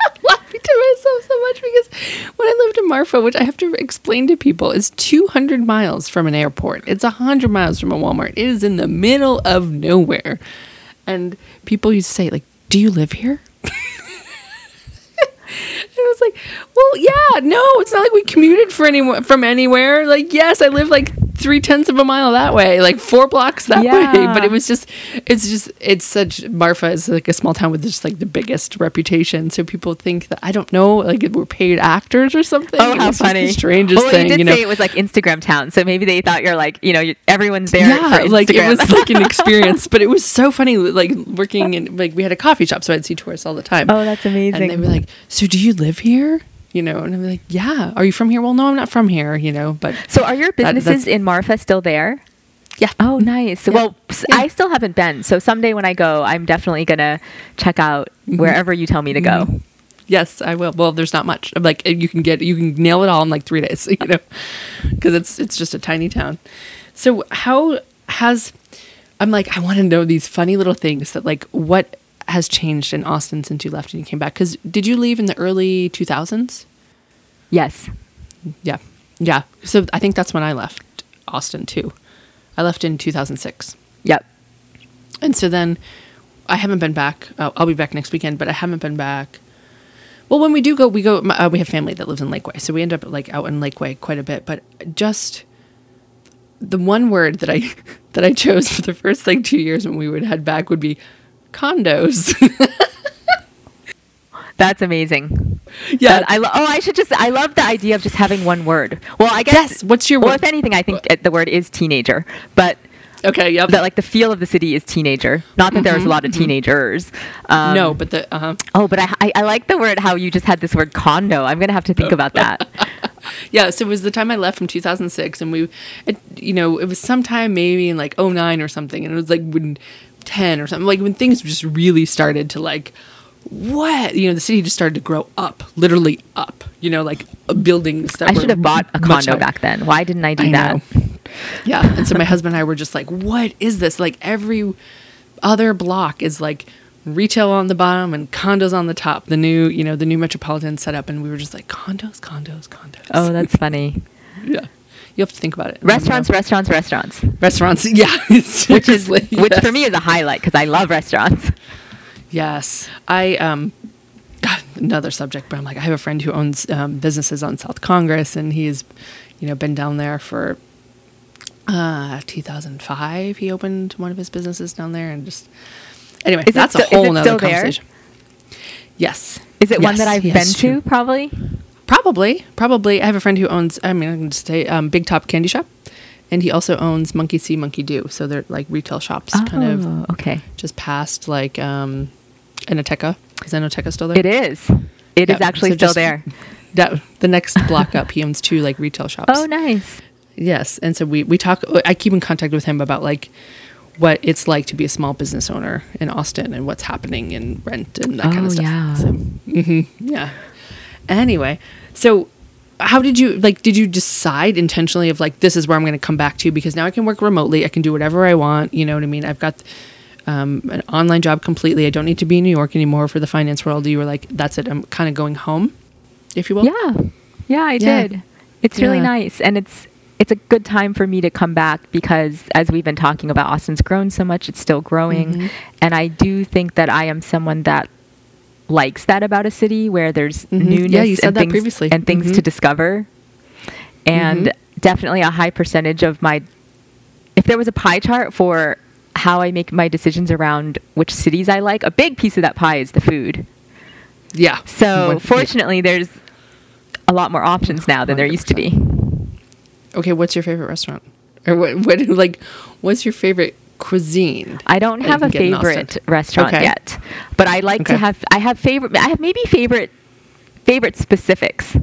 laughing to myself so much because when I lived in Marfa, which I have to explain to people, is 200 miles from an airport. It's 100 miles from a Walmart. It is in the middle of nowhere, and people used to say, like, "Do you live here?" And I was like, well, yeah, no, it's not like we commuted for anyone from anywhere. Like, yes, I live like three tenths of a mile that way, like four blocks that way. But it was just, it's just, it's such, Marfa is like a small town with just like the biggest reputation. So people think that, I don't know, like we're paid actors or something. Oh, how funny! The strangest well, thing, you did you know. say it was like Instagram town, so maybe they thought you're like, you know, everyone's there. yeah, like it was like an experience, but it was so funny. Like working in, like we had a coffee shop, so I'd see tourists all the time. Oh, that's amazing. And they'd be like, "So do you live here?" You know, and I'm like, "Yeah." Are you from here? Well, no, I'm not from here. You know, but so are your businesses that's- in Marfa still there? yeah. Oh, nice. Well, Yeah. I still haven't been. So someday when I go, I'm definitely gonna check out Mm-hmm. wherever you tell me to go. Yes, I will. Well, there's not much. Like you can get, you can nail it all in like three days. You know, because it's it's just a tiny town. So how has I'm like I want to know these funny little things that like what has changed in Austin since you left and you came back? Because did you leave in the early 2000s? Yes. Yeah, yeah. So I think that's when I left Austin too. I left in 2006. Yep. And so then I haven't been back. Uh, I'll be back next weekend, but I haven't been back. Well, when we do go, we go. Uh, we have family that lives in Lakeway, so we end up like out in Lakeway quite a bit. But just the one word that I that I chose for the first like two years when we would head back would be condos. That's amazing. yeah, That- I lo- oh, I should just. I love the idea of just having one word. Well, I guess. Yes, what's your Well, word? if anything, I think uh, the word is teenager, but okay. Yep. that like the feel of the city is teenager. Not that there's a lot of teenagers. Um, no, but the uh huh. Oh, but I, I I like the word how you just had this word condo. I'm gonna have to think about that. Yeah, so it was the time I left from 2006, and we, it, you know, it was sometime maybe in like 09 or something, and it was like when 10 or something, like when things just really started to like, what, you know, the city just started to grow up, literally up, you know, like uh, buildings that I should have bought a condo higher. back then. Why didn't I do I that? Yeah, and so my husband and I were just like, what is this? Like every other block is like retail on the bottom and condos on the top. The new, you know, the new metropolitan setup, and we were just like condos, condos, condos. Oh, that's funny. Yeah. You have to think about it. Restaurants, restaurants, restaurants. Restaurants. Yeah. Which is seriously, which for me is a highlight because I love restaurants. Yes. I, um, God, another subject, but I'm like, I have a friend who owns um, businesses on South Congress and he's, you know, been down there for, uh, 2005. He opened one of his businesses down there and just, anyway, Is that's still- a whole nother still there? conversation. Yes. Is it one that I've yes, been to? Probably. Probably, probably. I have a friend who owns. I mean, I can just say um, Big Top Candy Shop, and he also owns Monkey See, Monkey Do. So they're like retail shops, kind of Oh, okay. just past like um, Enoteca. Is Enoteca still there? It is. It is Yeah, actually so still there. That the next block up, he owns two like retail shops. Oh, nice. Yes, and so we we talk. I keep in contact with him about like what it's like to be a small business owner in Austin and what's happening in rent and that kind Oh, of stuff. yeah. So, mhm, yeah. Anyway, so how did you like? Did you decide intentionally of like this is where I'm going to come back to because now I can work remotely. I can do whatever I want. You know what I mean? I've got. Um, an online job completely. I don't need to be in New York anymore for the finance world. You were like, that's it. I'm kind of going home, if you will. Yeah. Yeah, I Yeah. did. It's really nice and it's it's a good time for me to come back because as we've been talking about Austin's grown so much, it's still growing Mhm. and I do think that I am someone that likes that about a city where there's Mhm. newness Yeah, you said and that things, previously. and things Mhm. to discover. And Mhm. definitely a high percentage of my if there was a pie chart for how I make my decisions around which cities I like, a big piece of that pie is the food. Yeah. So What- fortunately, there's a lot more options now than there used to be. Okay, what's your favorite restaurant? Or what, what like what's your favorite cuisine? I don't have a can get in Austin? favorite restaurant Okay. yet, but I like to have. I have favorite. I have maybe favorite favorite specifics.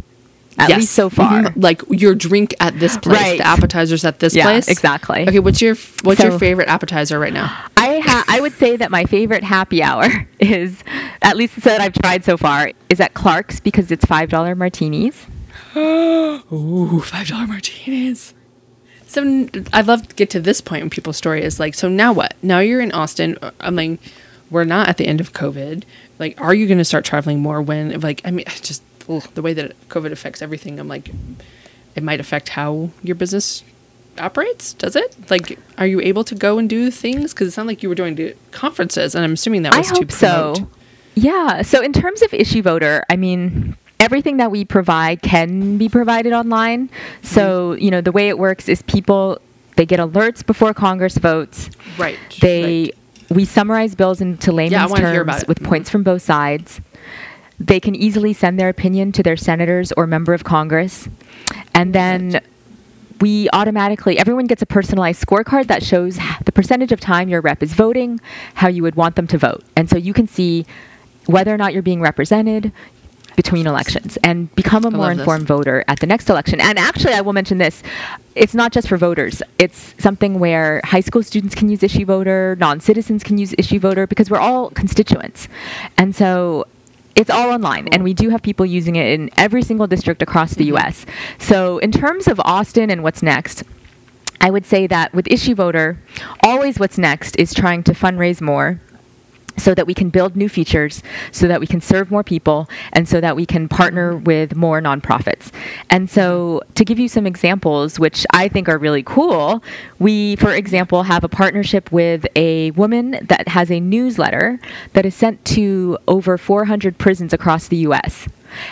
At Yes. least so far. Mhm. Like your drink at this place, Right. the appetizers at this Yeah, place. exactly. Okay, what's your what's your favorite appetizer right now? I ha- I would say that my favorite happy hour is, at least that I've tried so far, is at Clark's because it's five dollar martinis. Ooh, five dollar martinis. So I'd love to get to this point in people's story is like, so now what? Now you're in Austin. uh, I'm like, we're not at the end of COVID. Like, are you going to start traveling more? When like, I mean, just ugh, the way that COVID affects everything. I'm like, it might affect how your business operates. Does it? Like, are you able to go and do things? Because it sounded like you were doing conferences, and I'm assuming that I was to hope so. promote. Yeah. So in terms of issue voter, I mean, everything that we provide can be provided online. So Mm-hmm. you know, the way it works is people they get alerts before Congress votes. Right. They right. we summarize bills into layman's wanna terms with points from both sides. They can easily send their opinion to their senators or member of Congress. And then we automatically everyone gets a personalized scorecard that shows the percentage of time your rep is voting, how you would want them to vote. And so you can see whether or not you're being represented between elections and become a more love this. informed voter at the next election. And actually, I will mention this it's not just for voters, it's something where high school students can use issue voter, non citizens can use issue voter because we're all constituents. And so it's all online, and we do have people using it in every single district across the mm-hmm. US. So, in terms of Austin and what's next, I would say that with Issue Voter, always what's next is trying to fundraise more so that we can build new features, so that we can serve more people, and so that we can partner with more nonprofits. And so, to give you some examples, which I think are really cool, we, for example, have a partnership with a woman that has a newsletter that is sent to over 400 prisons across the US.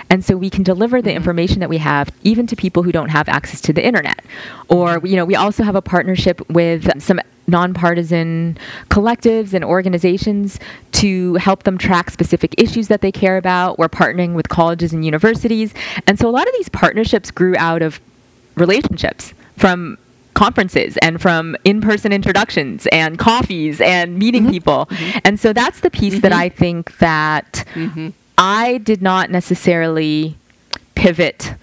And so we can deliver the information that we have even to people who don't have access to the internet. Or, you know, we also have a partnership with some nonpartisan collectives and organizations to help them track specific issues that they care about. We're partnering with colleges and universities. And so a lot of these partnerships grew out of relationships from conferences and from in-person introductions and coffees and meeting mm-hmm. people. Mm-hmm. And so that's the piece that mm-hmm. I think that I did not necessarily pivot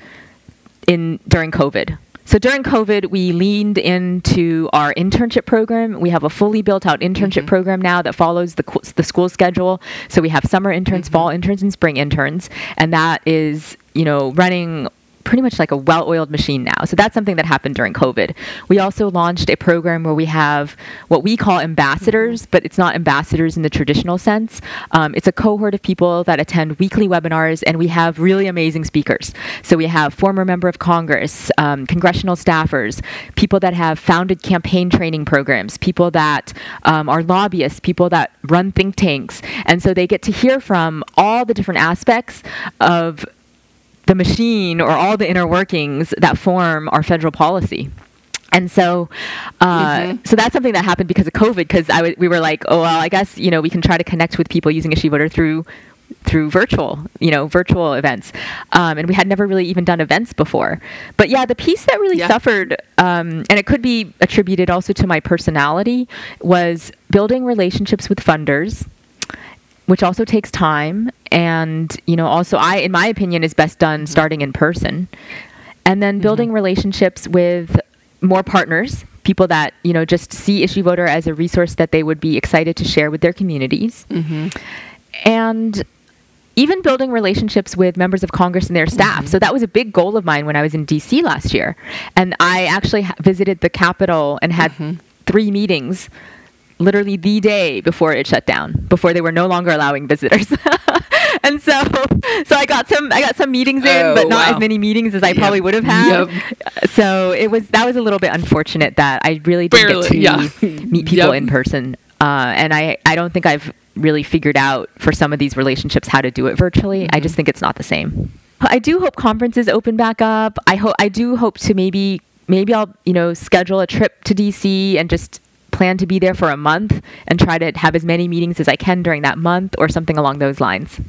in during COVID. So during COVID, we leaned into our internship program. We have a fully built out internship mm-hmm. program now that follows the, the school schedule. So we have summer interns, mm-hmm. fall interns, and spring interns. And that is, you know, running pretty much like a well oiled machine now. So that's something that happened during COVID. We also launched a program where we have what we call ambassadors, but it's not ambassadors in the traditional sense. Um, it's a cohort of people that attend weekly webinars, and we have really amazing speakers. So we have former member of Congress, um, congressional staffers, people that have founded campaign training programs, people that um, are lobbyists, people that run think tanks. And so they get to hear from all the different aspects of the machine or all the inner workings that form our federal policy. And so, uh, so that's something that happened because of COVID. Because I w- we were like, oh well, I guess you know we can try to connect with people using Issue Voter through through virtual, you know, virtual events. Um, and we had never really even done events before. But yeah, the piece that really Yeah. suffered, um, and it could be attributed also to my personality, was building relationships with funders which also takes time and you know also i in my opinion is best done starting in person. And then mm-hmm. building relationships with more partners people that you know just see issue voter as a resource that they would be excited to share with their communities. Mm-hmm. And even building relationships with members of Congress and their staff. Mm-hmm. So that was a big goal of mine when I was in DC last year. And I actually ha- visited the Capitol and had three meetings literally the day before it shut down, before they were no longer allowing visitors. and so so I got some I got some meetings in, Oh, but not wow. as many meetings as I probably would have had. So it was that was a little bit unfortunate that I really didn't Barely, get to yeah. meet people Yep. in person. Uh, and I, I don't think I've really figured out for some of these relationships how to do it virtually. I just think it's not the same. I do hope conferences open back up. I hope I do hope to maybe maybe I'll you know schedule a trip to DC and just plan to be there for a month and try to have as many meetings as I can during that month or something along those lines.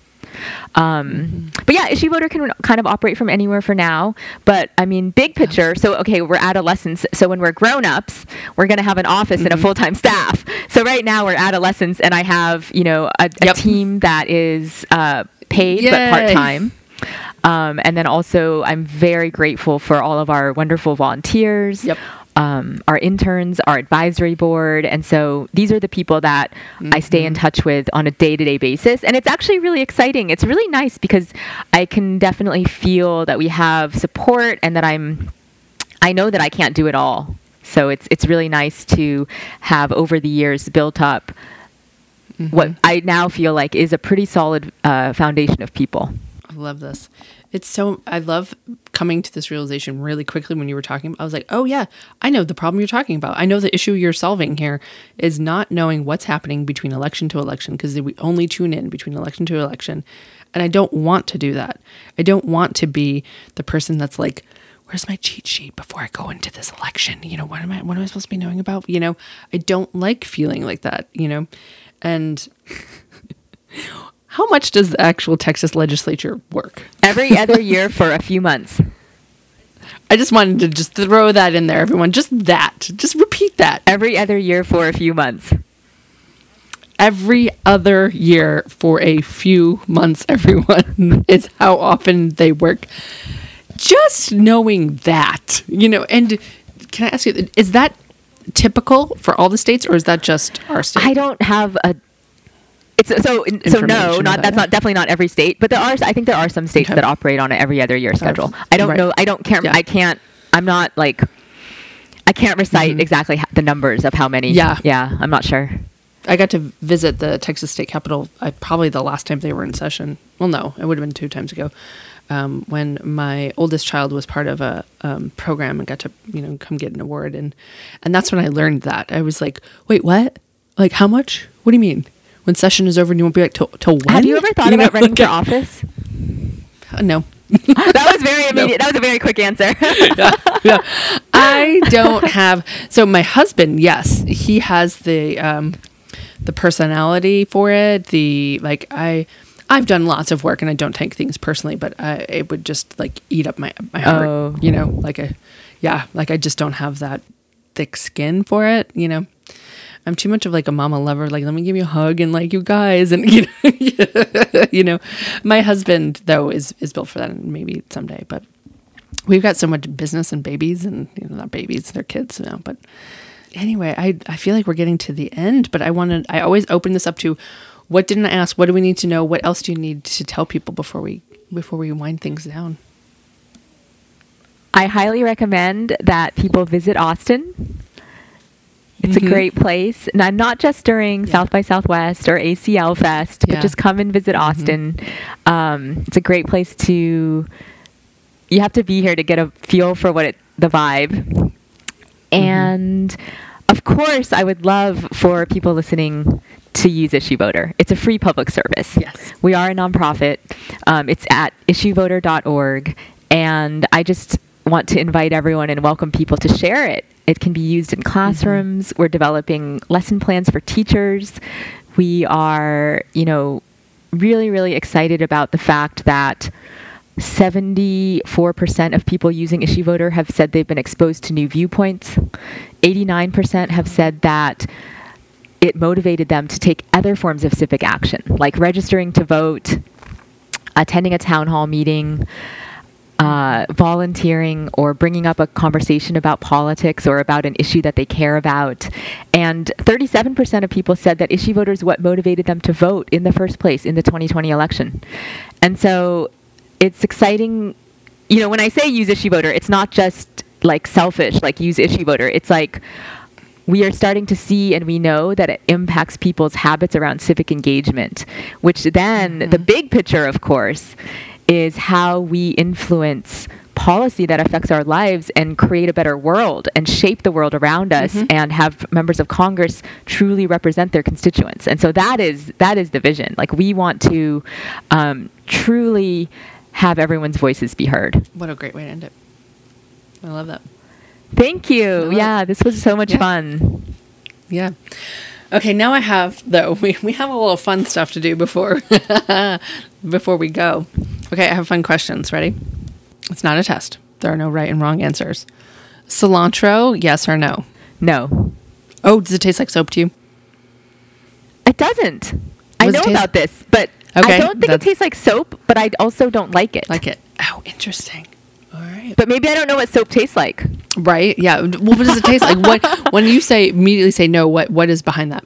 Um, But yeah, issue voter can kind of operate from anywhere for now. But I mean, big picture. So okay, we're adolescents. So when we're grown ups, we're going to have an office and a full time staff. So right now we're adolescents, and I have you know a, a Yep. team that is uh, paid but part time. Um, and then also, I'm very grateful for all of our wonderful volunteers, Yep. Um, our interns, our advisory board. And so these are the people that I stay in touch with on a day to day basis. And it's actually really exciting. It's really nice because I can definitely feel that we have support and that I'm, I know that I can't do it all. So it's, it's really nice to have over the years built up what I now feel like is a pretty solid uh, foundation of people. I love this. It's so I love coming to this realization really quickly when you were talking. I was like, "Oh yeah, I know the problem you're talking about. I know the issue you're solving here is not knowing what's happening between election to election because we only tune in between election to election." And I don't want to do that. I don't want to be the person that's like, where's my cheat sheet before I go into this election? You know, what am I what am I supposed to be knowing about? You know, I don't like feeling like that, you know. And how much does the actual Texas legislature work? Every other year for a few months. I just wanted to just throw that in there, everyone. Just that. Just repeat that. Every other year for a few months. Every other year for a few months, everyone, is how often they work. Just knowing that, you know, and can I ask you, is that typical for all the states or is that just our state? I don't have a. It's so so no, not that's that. not definitely not every state, but there are. I think there are some states Okay. that operate on an every other year schedule. I don't right. know. I don't care. Yeah. I can't. I'm not like. I can't recite exactly ho- the numbers of how many. Mm-hmm. Yeah. yeah. I'm not sure. I got to visit the Texas State Capitol. I probably the last time they were in session. Well, no, it would have been two times ago. Um, when my oldest child was part of a um, program and got to you know come get an award and and that's when I learned that I was like, wait, what? Like how much? What do you mean? When session is over and you won't be like till till when? Have you ever thought You know, about running for office? No. that was very immediate. That was a very quick answer. yeah. I don't have. So my husband, yes, he has the um, the personality for it. The like I. I've done lots of work and I don't take things personally, but I, it would just like eat up my my heart. Oh. You know, like a yeah, like I just don't have that thick skin for it. You know, I'm too much of like a mama lover. Like, let me give you a hug and like you guys and you know, you know. My husband though is is built for that, and maybe someday. But we've got so much business and babies, and you know, not babies, they're kids you now. But anyway, I I feel like we're getting to the end. But I wanted I always open this up to what didn't I ask? What do we need to know? What else do you need to tell people before we before we wind things down? I highly recommend that people visit Austin. It's Mhm. a great place, and I'm not just during Yeah. South by Southwest or ACL Fest, Yeah. but just come and visit Austin. Um, it's a great place to. You have to be here to get a feel for what it the vibe, and of course, I would love for people listening to use Issue Voter. It's a free public service. Yes. We are a nonprofit. Um, it's at issuevoter.org. And I just want to invite everyone and welcome people to share it. It can be used in mm-hmm. classrooms. We're developing lesson plans for teachers. We are, you know, really, really excited about the fact that 74% of people using Issue Voter have said they've been exposed to new viewpoints. 89% have said that it motivated them to take other forms of civic action, like registering to vote, attending a town hall meeting, uh, volunteering, or bringing up a conversation about politics or about an issue that they care about. And 37% of people said that issue voters what motivated them to vote in the first place in the 2020 election. And so it's exciting. You know, when I say use issue voter, it's not just like selfish, like use issue voter. It's like we are starting to see and we know that it impacts people's habits around civic engagement, which then the big picture, of course, is how we influence policy that affects our lives and create a better world and shape the world around us and have members of Congress truly represent their constituents. And so that is that is the vision. Like we want to um, truly have everyone's voices be heard. What a great way to end it. I love that. Thank you. Yeah, this was so much Yeah. fun. Yeah. Okay, now I have though we, we have a little fun stuff to do before before we go. Okay, I have fun questions. Ready? It's not a test. There are no right and wrong answers. Cilantro, yes or no? No. Oh, does it taste like soap to you? It doesn't. I Does know taste- about this, but Okay, I don't think it tastes like soap, but I also don't like it. Like it? Oh, interesting. All right. but maybe I don't know what soap tastes like. Right? Yeah. Well, what does it taste like? What when you say immediately say no? What what is behind that?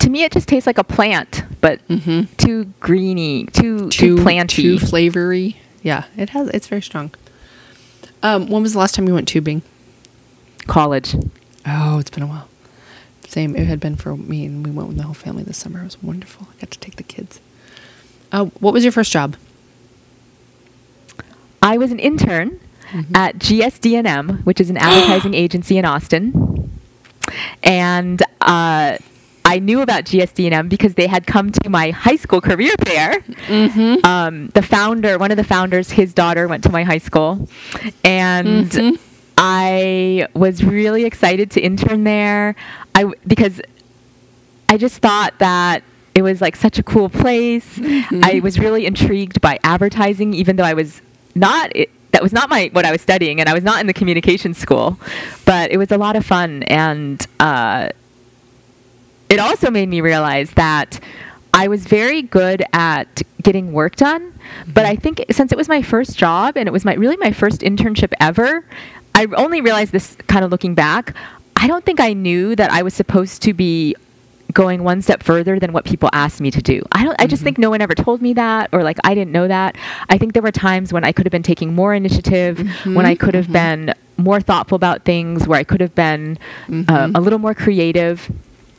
To me, it just tastes like a plant, but too greeny, too too, planty. too flavory. Yeah, it has. It's very strong. Um, when was the last time you went tubing? College. Oh, it's been a while. Same. It had been for me, and we went with the whole family this summer. It was wonderful. I got to take the kids. Uh, what was your first job? I was an intern Mm-hmm. at GSD&M, which is an advertising agency in Austin. And uh, I knew about GSD&M because they had come to my high school career fair. Mm-hmm. Um, the founder, one of the founders, his daughter went to my high school, and Mm-hmm. I was really excited to intern there. I because I just thought that it was like such a cool place. Mm-hmm. I was really intrigued by advertising, even though I was not. That was not my what I was studying, and I was not in the communication school. But it was a lot of fun, and uh, it also made me realize that I was very good at getting work done. But I think since it was my first job and it was my really my first internship ever, I only realized this kind of looking back. I don't think I knew that I was supposed to be going one step further than what people asked me to do. I don't I just mm-hmm. think no one ever told me that or like I didn't know that. I think there were times when I could have been taking more initiative, when I mm-hmm. could have mm-hmm. been more thoughtful about things, where I could have been uh, a little more creative.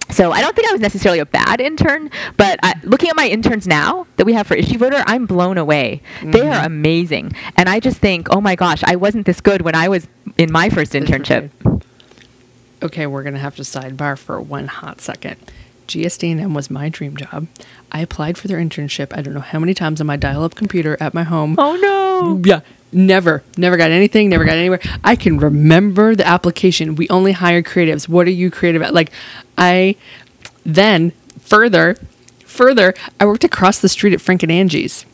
So I don't think I was necessarily a bad intern, but I, looking at my interns now that we have for Issue Voter, I'm blown away. They are amazing, and I just think, oh my gosh, I wasn't this good when I was in my first internship. Okay, we're gonna have to sidebar for one hot second. GSD&M was my dream job. I applied for their internship. I don't know how many times on my dial-up computer at my home. Oh no! Yeah, never, never got anything, never got anywhere. I can remember the application. We only hire creatives. What are you creative at? Like, I then further, further, I worked across the street at Frank and Angie's.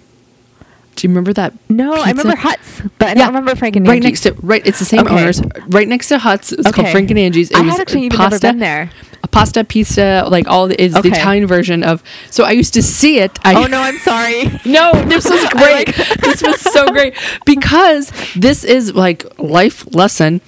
Do you remember that? No, I remember Huts, but I don't remember Frank and Angie. right next to right. It's the same Okay. owners. Right next to Huts. It's called Okay. Frank and Angie's. It I was had actually even pasta, never been there. A pasta pizza, like all the, is the Italian version of. So I used to see it. I, Oh no, I'm sorry. no, this was great. this was so great because this is like life lesson.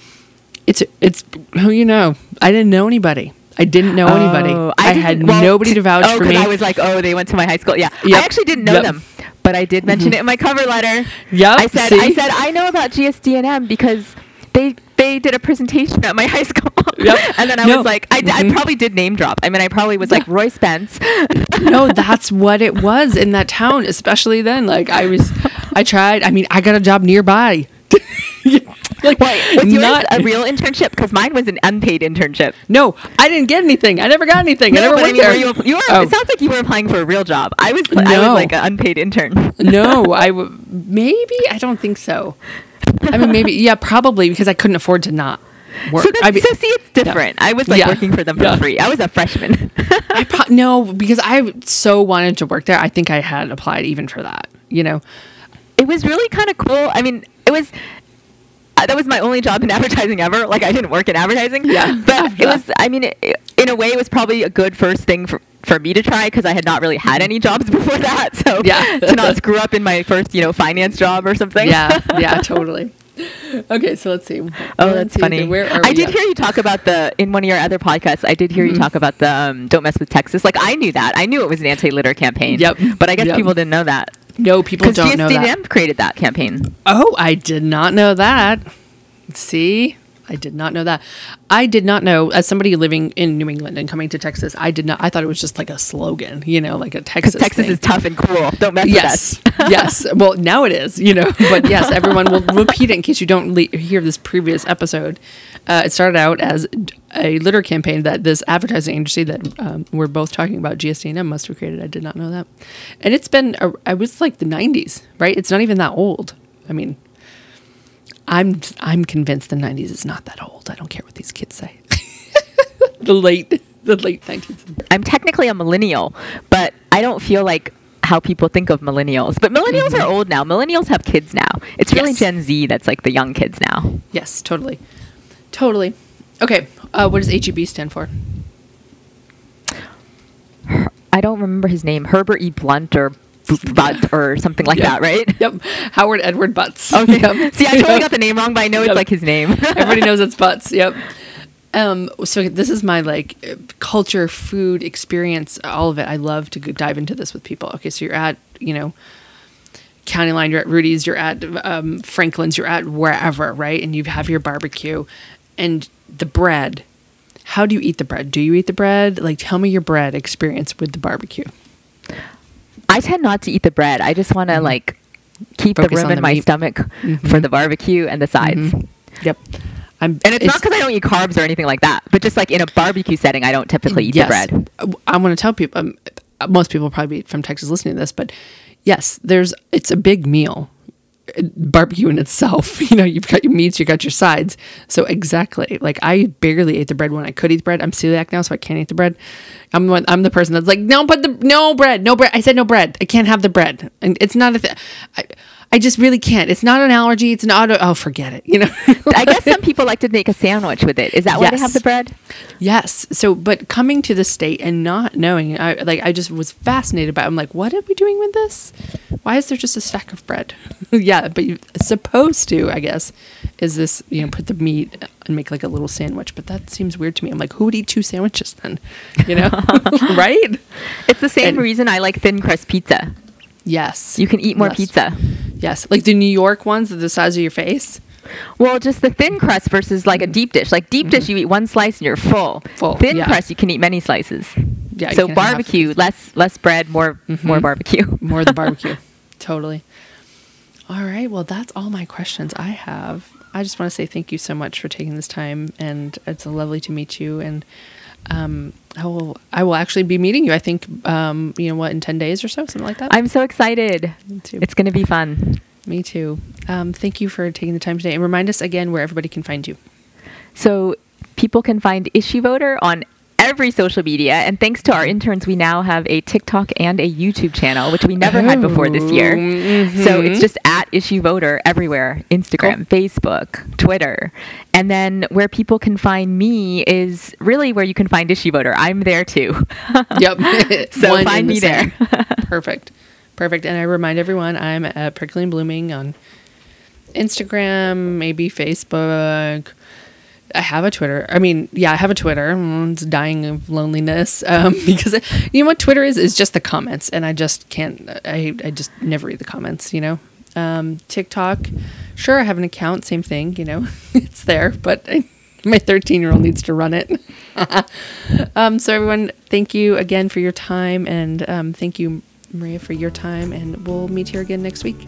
It's it's who you know. I didn't know anybody. I didn't know anybody. Oh, I, had well, nobody to vouch oh, for me. I was like, oh, they went to my high school. Yeah, Yep. I actually didn't know Yep. them, but I did mention it in my cover letter. Yep, I said, see? I said, I know about GSD&M because they they did a presentation at my high school. Yep. and then I No. was like, I, I Mhm. probably did name drop. I mean, I probably was like Roy Spence. no, that's what it was in that town, especially then. Like I was, I tried. I mean, I got a job nearby. like Wait, was yours not a real internship? Because mine was an unpaid internship. no, I didn't get anything. I never got anything. I never but went mean, there. were you, you were, Oh. It sounds like you were applying for a real job. I was, I was like an unpaid intern. no, I w- maybe I don't think so. I mean, maybe yeah, probably because I couldn't afford to not work. So, that's, I mean, so see, it's different. I was like Yeah. working for them for Yeah. free. I was a freshman. I pro- no, because I so wanted to work there. I think I had applied even for that. You know, it was really kind of cool. I mean, it was uh, that was my only job in advertising ever. Like I didn't work in advertising. Yeah. but it was. I mean, it, in a way, it was probably a good first thing for. For me to try because I had not really had any jobs before that, so Yeah. to not screw up in my first, you know, finance job or something. yeah, yeah, totally. Okay, so let's see. Oh, One, that's two, funny. three. Where are I did at? hear you talk about the in one of your other podcasts. I did hear you talk about the um, "Don't Mess with Texas." Like I knew that. I knew it was an anti-litter campaign. Yep. But I guess Yep. people didn't know that No, people don't know that. Created that campaign. Oh, I did not know that. See, I did not know that. I did not know, as somebody living in New England and coming to Texas, I did not. I thought it was just like a slogan, you know, like a Texas. Because Texas thing. is tough and cool. Don't mess Yes, with us. yes. Well, now it is, you know. But yes, everyone will repeat it in case you don't le- hear this previous episode. Uh, it started out as a litter campaign that this advertising agency that um, we're both talking about, GSD&M, must have created. I did not know that, and it's been. A, I was like the '90s, right? It's not even that old. I mean, I'm I'm convinced the '90s is not that old. I don't care what these kids say. the late the late 19th. I'm technically a millennial, but I don't feel like how people think of millennials. But millennials are old now. Millennials have kids now. It's really Mm-hmm. Yes. Gen Z that's like the young kids now. Yes, totally. Totally. Okay, uh, what does HEB stand for? I don't remember his name. Herbert E. Blunt or Butt or something like Yeah. that, right? Yep, Howard Edward Butts. Okay. Yep. See, I totally got the name wrong, but I know it's like his name. Everybody knows it's Butts. Yep. Um, so this is my like uh, culture, food experience, all of it. I love to dive into this with people. Okay, so you're at you know County Line, you're at Rudy's, you're at um, Franklin's, you're at wherever, right? And you have your barbecue, and the bread. How do you eat the bread? Do you eat the bread? Like, tell me your bread experience with the barbecue. I tend not to eat the bread. I just want to like keep Mm-hmm. Focus the room in the my meat. stomach for the barbecue and the sides. Yep. I'm, And it's, not because I don't eat carbs or anything like that, but just like in a barbecue setting, I don't typically eat the bread. I want to tell people. Um, most people probably from Texas listening to this, but yes, there's. It's a big meal. Barbecue in itself, you know, you've got your meats, you've got your sides. So exactly, like I barely ate the bread when I could eat bread. I'm celiac now, so I can't eat the bread. I'm one, I'm the person that's like, no, but the no bread, no bread. I said no bread. I can't have the bread, and it's not a thing. I, just really can't. It's not an allergy. It's an auto. Oh, forget it. You know. I guess some people like to make a sandwich with it. Is that why they Yes. have the bread? Yes. So, but coming to the state and not knowing, I like, I just was fascinated by. It. I'm like, what are we doing with this? Why is there just a stack of bread? yeah, but you're supposed to, I guess, is this you know put the meat and make like a little sandwich? But that seems weird to me. I'm like, who would eat two sandwiches then? You know, right? It's the same And- reason I like thin crust pizza. Yes. You can eat more Yes. pizza. Yes, like the New York ones, that the size of your face. Well, just the thin crust versus like a deep dish. Like deep dish, you eat one slice and you're full. Mm-hmm. Full, Thin yeah. crust, you can eat many slices. Yeah. so have barbecue, less less bread, more more barbecue. more the barbecue. totally. All right. Well, that's all my questions I have. I just want to say thank you so much for taking this time, and it's lovely to meet you. And um, I will, I will actually be meeting you. I think, um, you know, what in ten days or so, something like that. I'm so excited. Me too. It's going to be fun. Me too. Um, thank you for taking the time today, and remind us again where everybody can find you. So people can find Issue Voter on every social media. And thanks to our mm-hmm. interns, we now have a TikTok and a YouTube channel, which we never had before this year. Mm-hmm. So it's just at Issue Voter everywhere Instagram, Facebook, Twitter. And then where people can find me is really where you can find Issue Voter. I'm there too. Yep. So One find the me there. Perfect. Perfect. And I remind everyone I'm at Prickly Blooming on Instagram, maybe Facebook. I have a Twitter. I mean, yeah, I have a Twitter. Mm, It's dying of loneliness um, because you know what Twitter is is just the comments, and I just can't. I I just never read the comments. You know, um, TikTok. Sure, I have an account. Same thing. You know, it's there, but I, my 13 year old needs to run it. um, so everyone, thank you again for your time, and um, thank you, Maria, for your time, and we'll meet here again next week.